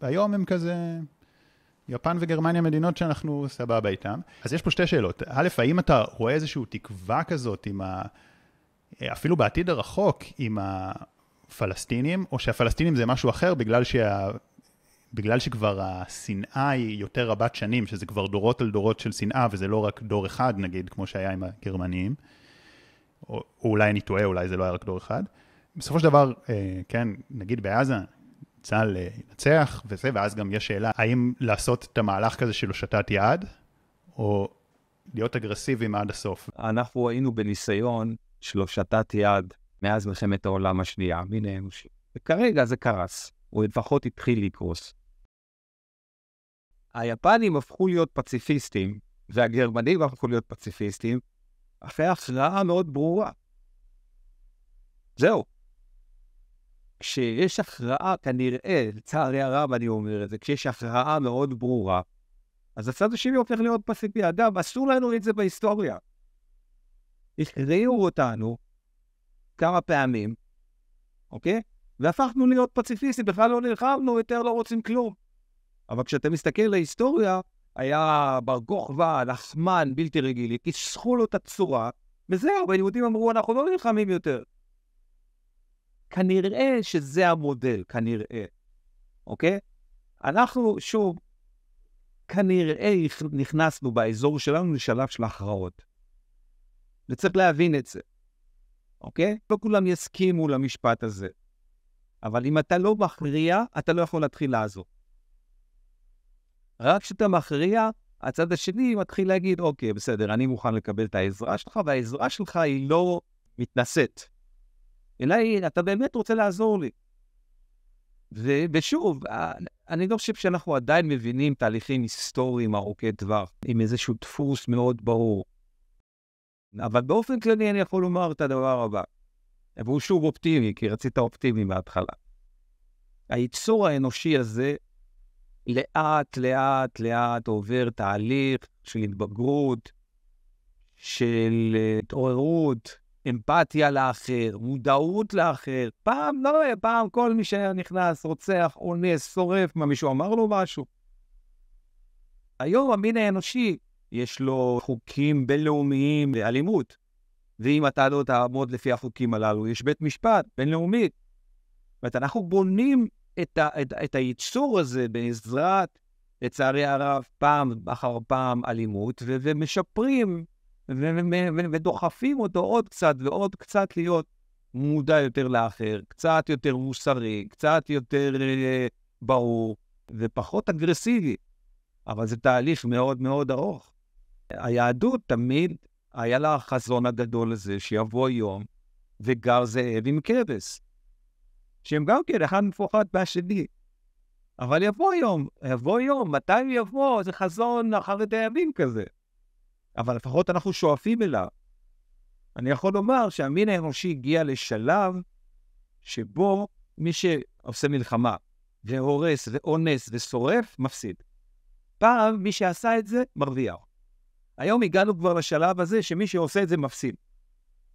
והיום הם כזה יפן וגרמניה מדינות שאנחנו סבבה איתן. אז יש פה שתי שאלות. א', האם אתה רואה איזושהי תקווה כזאת עם ה... אפילו בעתיד הרחוק עם הפלסטינים, או שהפלסטינים זה משהו אחר בגלל, שה... בגלל שכבר השנאה היא יותר רבת שנים, שזה כבר דורות על דורות של שנאה, וזה לא רק דור אחד נגיד, כמו שהיה עם הגרמנים, או, או אולי אני טועה, אולי זה לא היה רק דור אחד. בסופו של דבר, אה, כן, נגיד בעזה, צה"ל אה, ינצח וזה, ואז גם יש שאלה, האם לעשות את המהלך כזה של הושטת יד, או להיות אגרסיביים עד הסוף? אנחנו היינו בניסיון של הושטת יד מאז מלחמת העולם השנייה, מין האנושי. וכרגע זה קרס, או לפחות התחיל לקרוס. היפנים הפכו להיות פציפיסטים והגרמנים הפכו להיות פציפיסטים, אחרי הכרעה מאוד ברורה. זהו. כשיש הכרעה, כנראה, לצערי הרב אני אומר את זה, כשיש הכרעה מאוד ברורה, אז הצד השני הופך להיות פסיפי. אגב, אסור לנו את זה בהיסטוריה. הכריעו אותנו כמה פעמים, אוקיי? והפכנו להיות פציפיסטים, בכלל לא נלחמנו, יותר לא רוצים כלום. אבל כשאתה מסתכל להיסטוריה, היה בר כוכבא, לחמן, בלתי רגילי, כיסחו לו את הצורה, וזהו, היהודים אמרו, אנחנו לא נלחמים יותר. כנראה שזה המודל, כנראה, אוקיי? אנחנו, שוב, כנראה נכנסנו באזור שלנו לשלב של הכרעות. וצריך להבין את זה, אוקיי? לא כולם יסכימו למשפט הזה. אבל אם אתה לא מכריע, אתה לא יכול להתחיל לעזור. רק כשאתה מכריע, הצד השני מתחיל להגיד, אוקיי, בסדר, אני מוכן לקבל את העזרה שלך, והעזרה שלך היא לא מתנשאת, אלא אתה באמת רוצה לעזור לי. ו- ושוב, אני לא חושב שאנחנו עדיין מבינים תהליכים היסטוריים ארוכי טווח, עם איזשהו דפוס מאוד ברור. אבל באופן כללי אני יכול לומר את הדבר הבא, והוא שוב אופטימי, כי רצית אופטימי מההתחלה. היצור האנושי הזה לאט, לאט, לאט עובר תהליך של התבגרות, של התעוררות, אמפתיה לאחר, מודעות לאחר. פעם לא פעם כל מי שהיה נכנס, רוצח, אונס, שורף, מה מישהו אמר לו משהו. היום המין האנושי, יש לו חוקים בינלאומיים לאלימות. ואם אתה לא תעמוד לפי החוקים הללו, יש בית משפט בינלאומי. זאת אומרת, אנחנו בונים את, ה, את, את הייצור הזה בעזרת, לצערי הרב, פעם אחר פעם אלימות, ו, ומשפרים ודוחפים אותו עוד קצת ועוד קצת להיות מודע יותר לאחר, קצת יותר מוסרי, קצת יותר אה, ברור ופחות אגרסיבי. אבל זה תהליך מאוד מאוד ארוך. היהדות תמיד היה לה החזון הגדול הזה שיבוא יום וגר זאב עם כבש. שהם גם כן אחד מפוחד מהשני. אבל יבוא יום, יבוא יום, מתי יבוא? זה חזון אחרית הימים כזה. אבל לפחות אנחנו שואפים אליו. אני יכול לומר שהמין האנושי הגיע לשלב שבו מי שעושה מלחמה והורס ואונס ושורף, מפסיד. פעם מי שעשה את זה, מרוויח. היום הגענו כבר לשלב הזה שמי שעושה את זה מפסיד.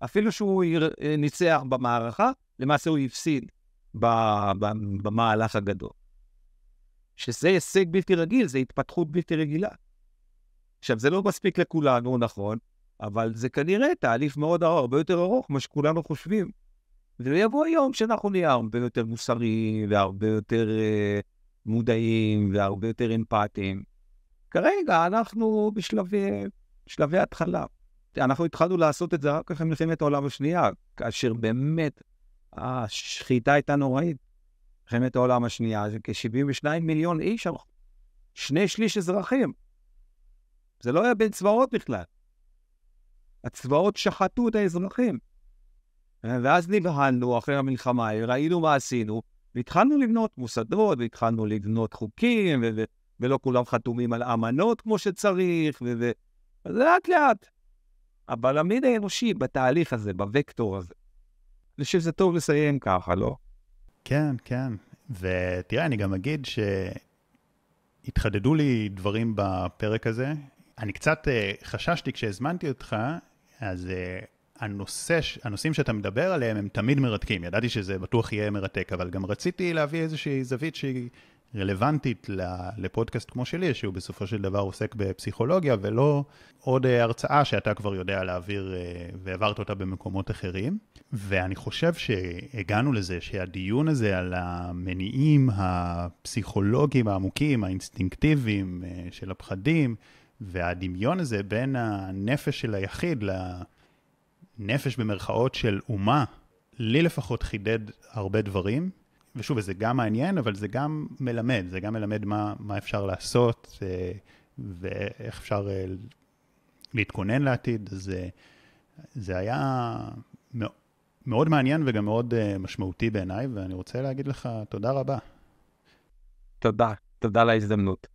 אפילו שהוא ניצח במערכה, למעשה הוא הפסיד במהלך הגדול. שזה הישג בלתי רגיל, זה התפתחות בלתי רגילה. עכשיו, זה לא מספיק לכולנו, נכון, אבל זה כנראה תהליך מאוד ארוך, הרבה יותר ארוך ממה שכולנו חושבים. ויבוא היום שאנחנו נהיה הרבה יותר מוסריים, והרבה יותר uh, מודעים, והרבה יותר אמפתיים. כרגע אנחנו בשלבי, בשלבי התחלה. אנחנו התחלנו לעשות את זה רק אחרי מלחמת העולם השנייה, כאשר באמת השחיטה הייתה נוראית. מלחמת העולם השנייה זה כ-72 מיליון איש, שני שליש אזרחים. זה לא היה בין צבאות בכלל. הצבאות שחטו את האזרחים. ואז נבהלנו אחרי המלחמה, ראינו מה עשינו, והתחלנו לבנות מוסדות, והתחלנו לבנות חוקים, ו- ולא כולם חתומים על אמנות כמו שצריך, ו... לאט לאט. אבל המין האנושי בתהליך הזה, בוקטור הזה, אני חושב שזה טוב לסיים ככה, לא? כן, כן. ותראה, אני גם אגיד שהתחדדו לי דברים בפרק הזה. אני קצת uh, חששתי כשהזמנתי אותך, אז uh, הנושא, הנושאים שאתה מדבר עליהם הם תמיד מרתקים. ידעתי שזה בטוח יהיה מרתק, אבל גם רציתי להביא איזושהי זווית שהיא רלוונטית לפודקאסט כמו שלי, שהוא בסופו של דבר עוסק בפסיכולוגיה, ולא עוד אה, הרצאה שאתה כבר יודע להעביר אה, והעברת אותה במקומות אחרים. ואני חושב שהגענו לזה שהדיון הזה על המניעים הפסיכולוגיים העמוקים, האינסטינקטיביים אה, של הפחדים, והדמיון הזה בין הנפש של היחיד לנפש במרכאות של אומה, לי לפחות חידד הרבה דברים, ושוב, זה גם מעניין, אבל זה גם מלמד, זה גם מלמד מה, מה אפשר לעשות אה, ואיך אפשר אה, להתכונן לעתיד. זה, זה היה מאוד מעניין וגם מאוד אה, משמעותי בעיניי, ואני רוצה להגיד לך תודה רבה. תודה, תודה על ההזדמנות.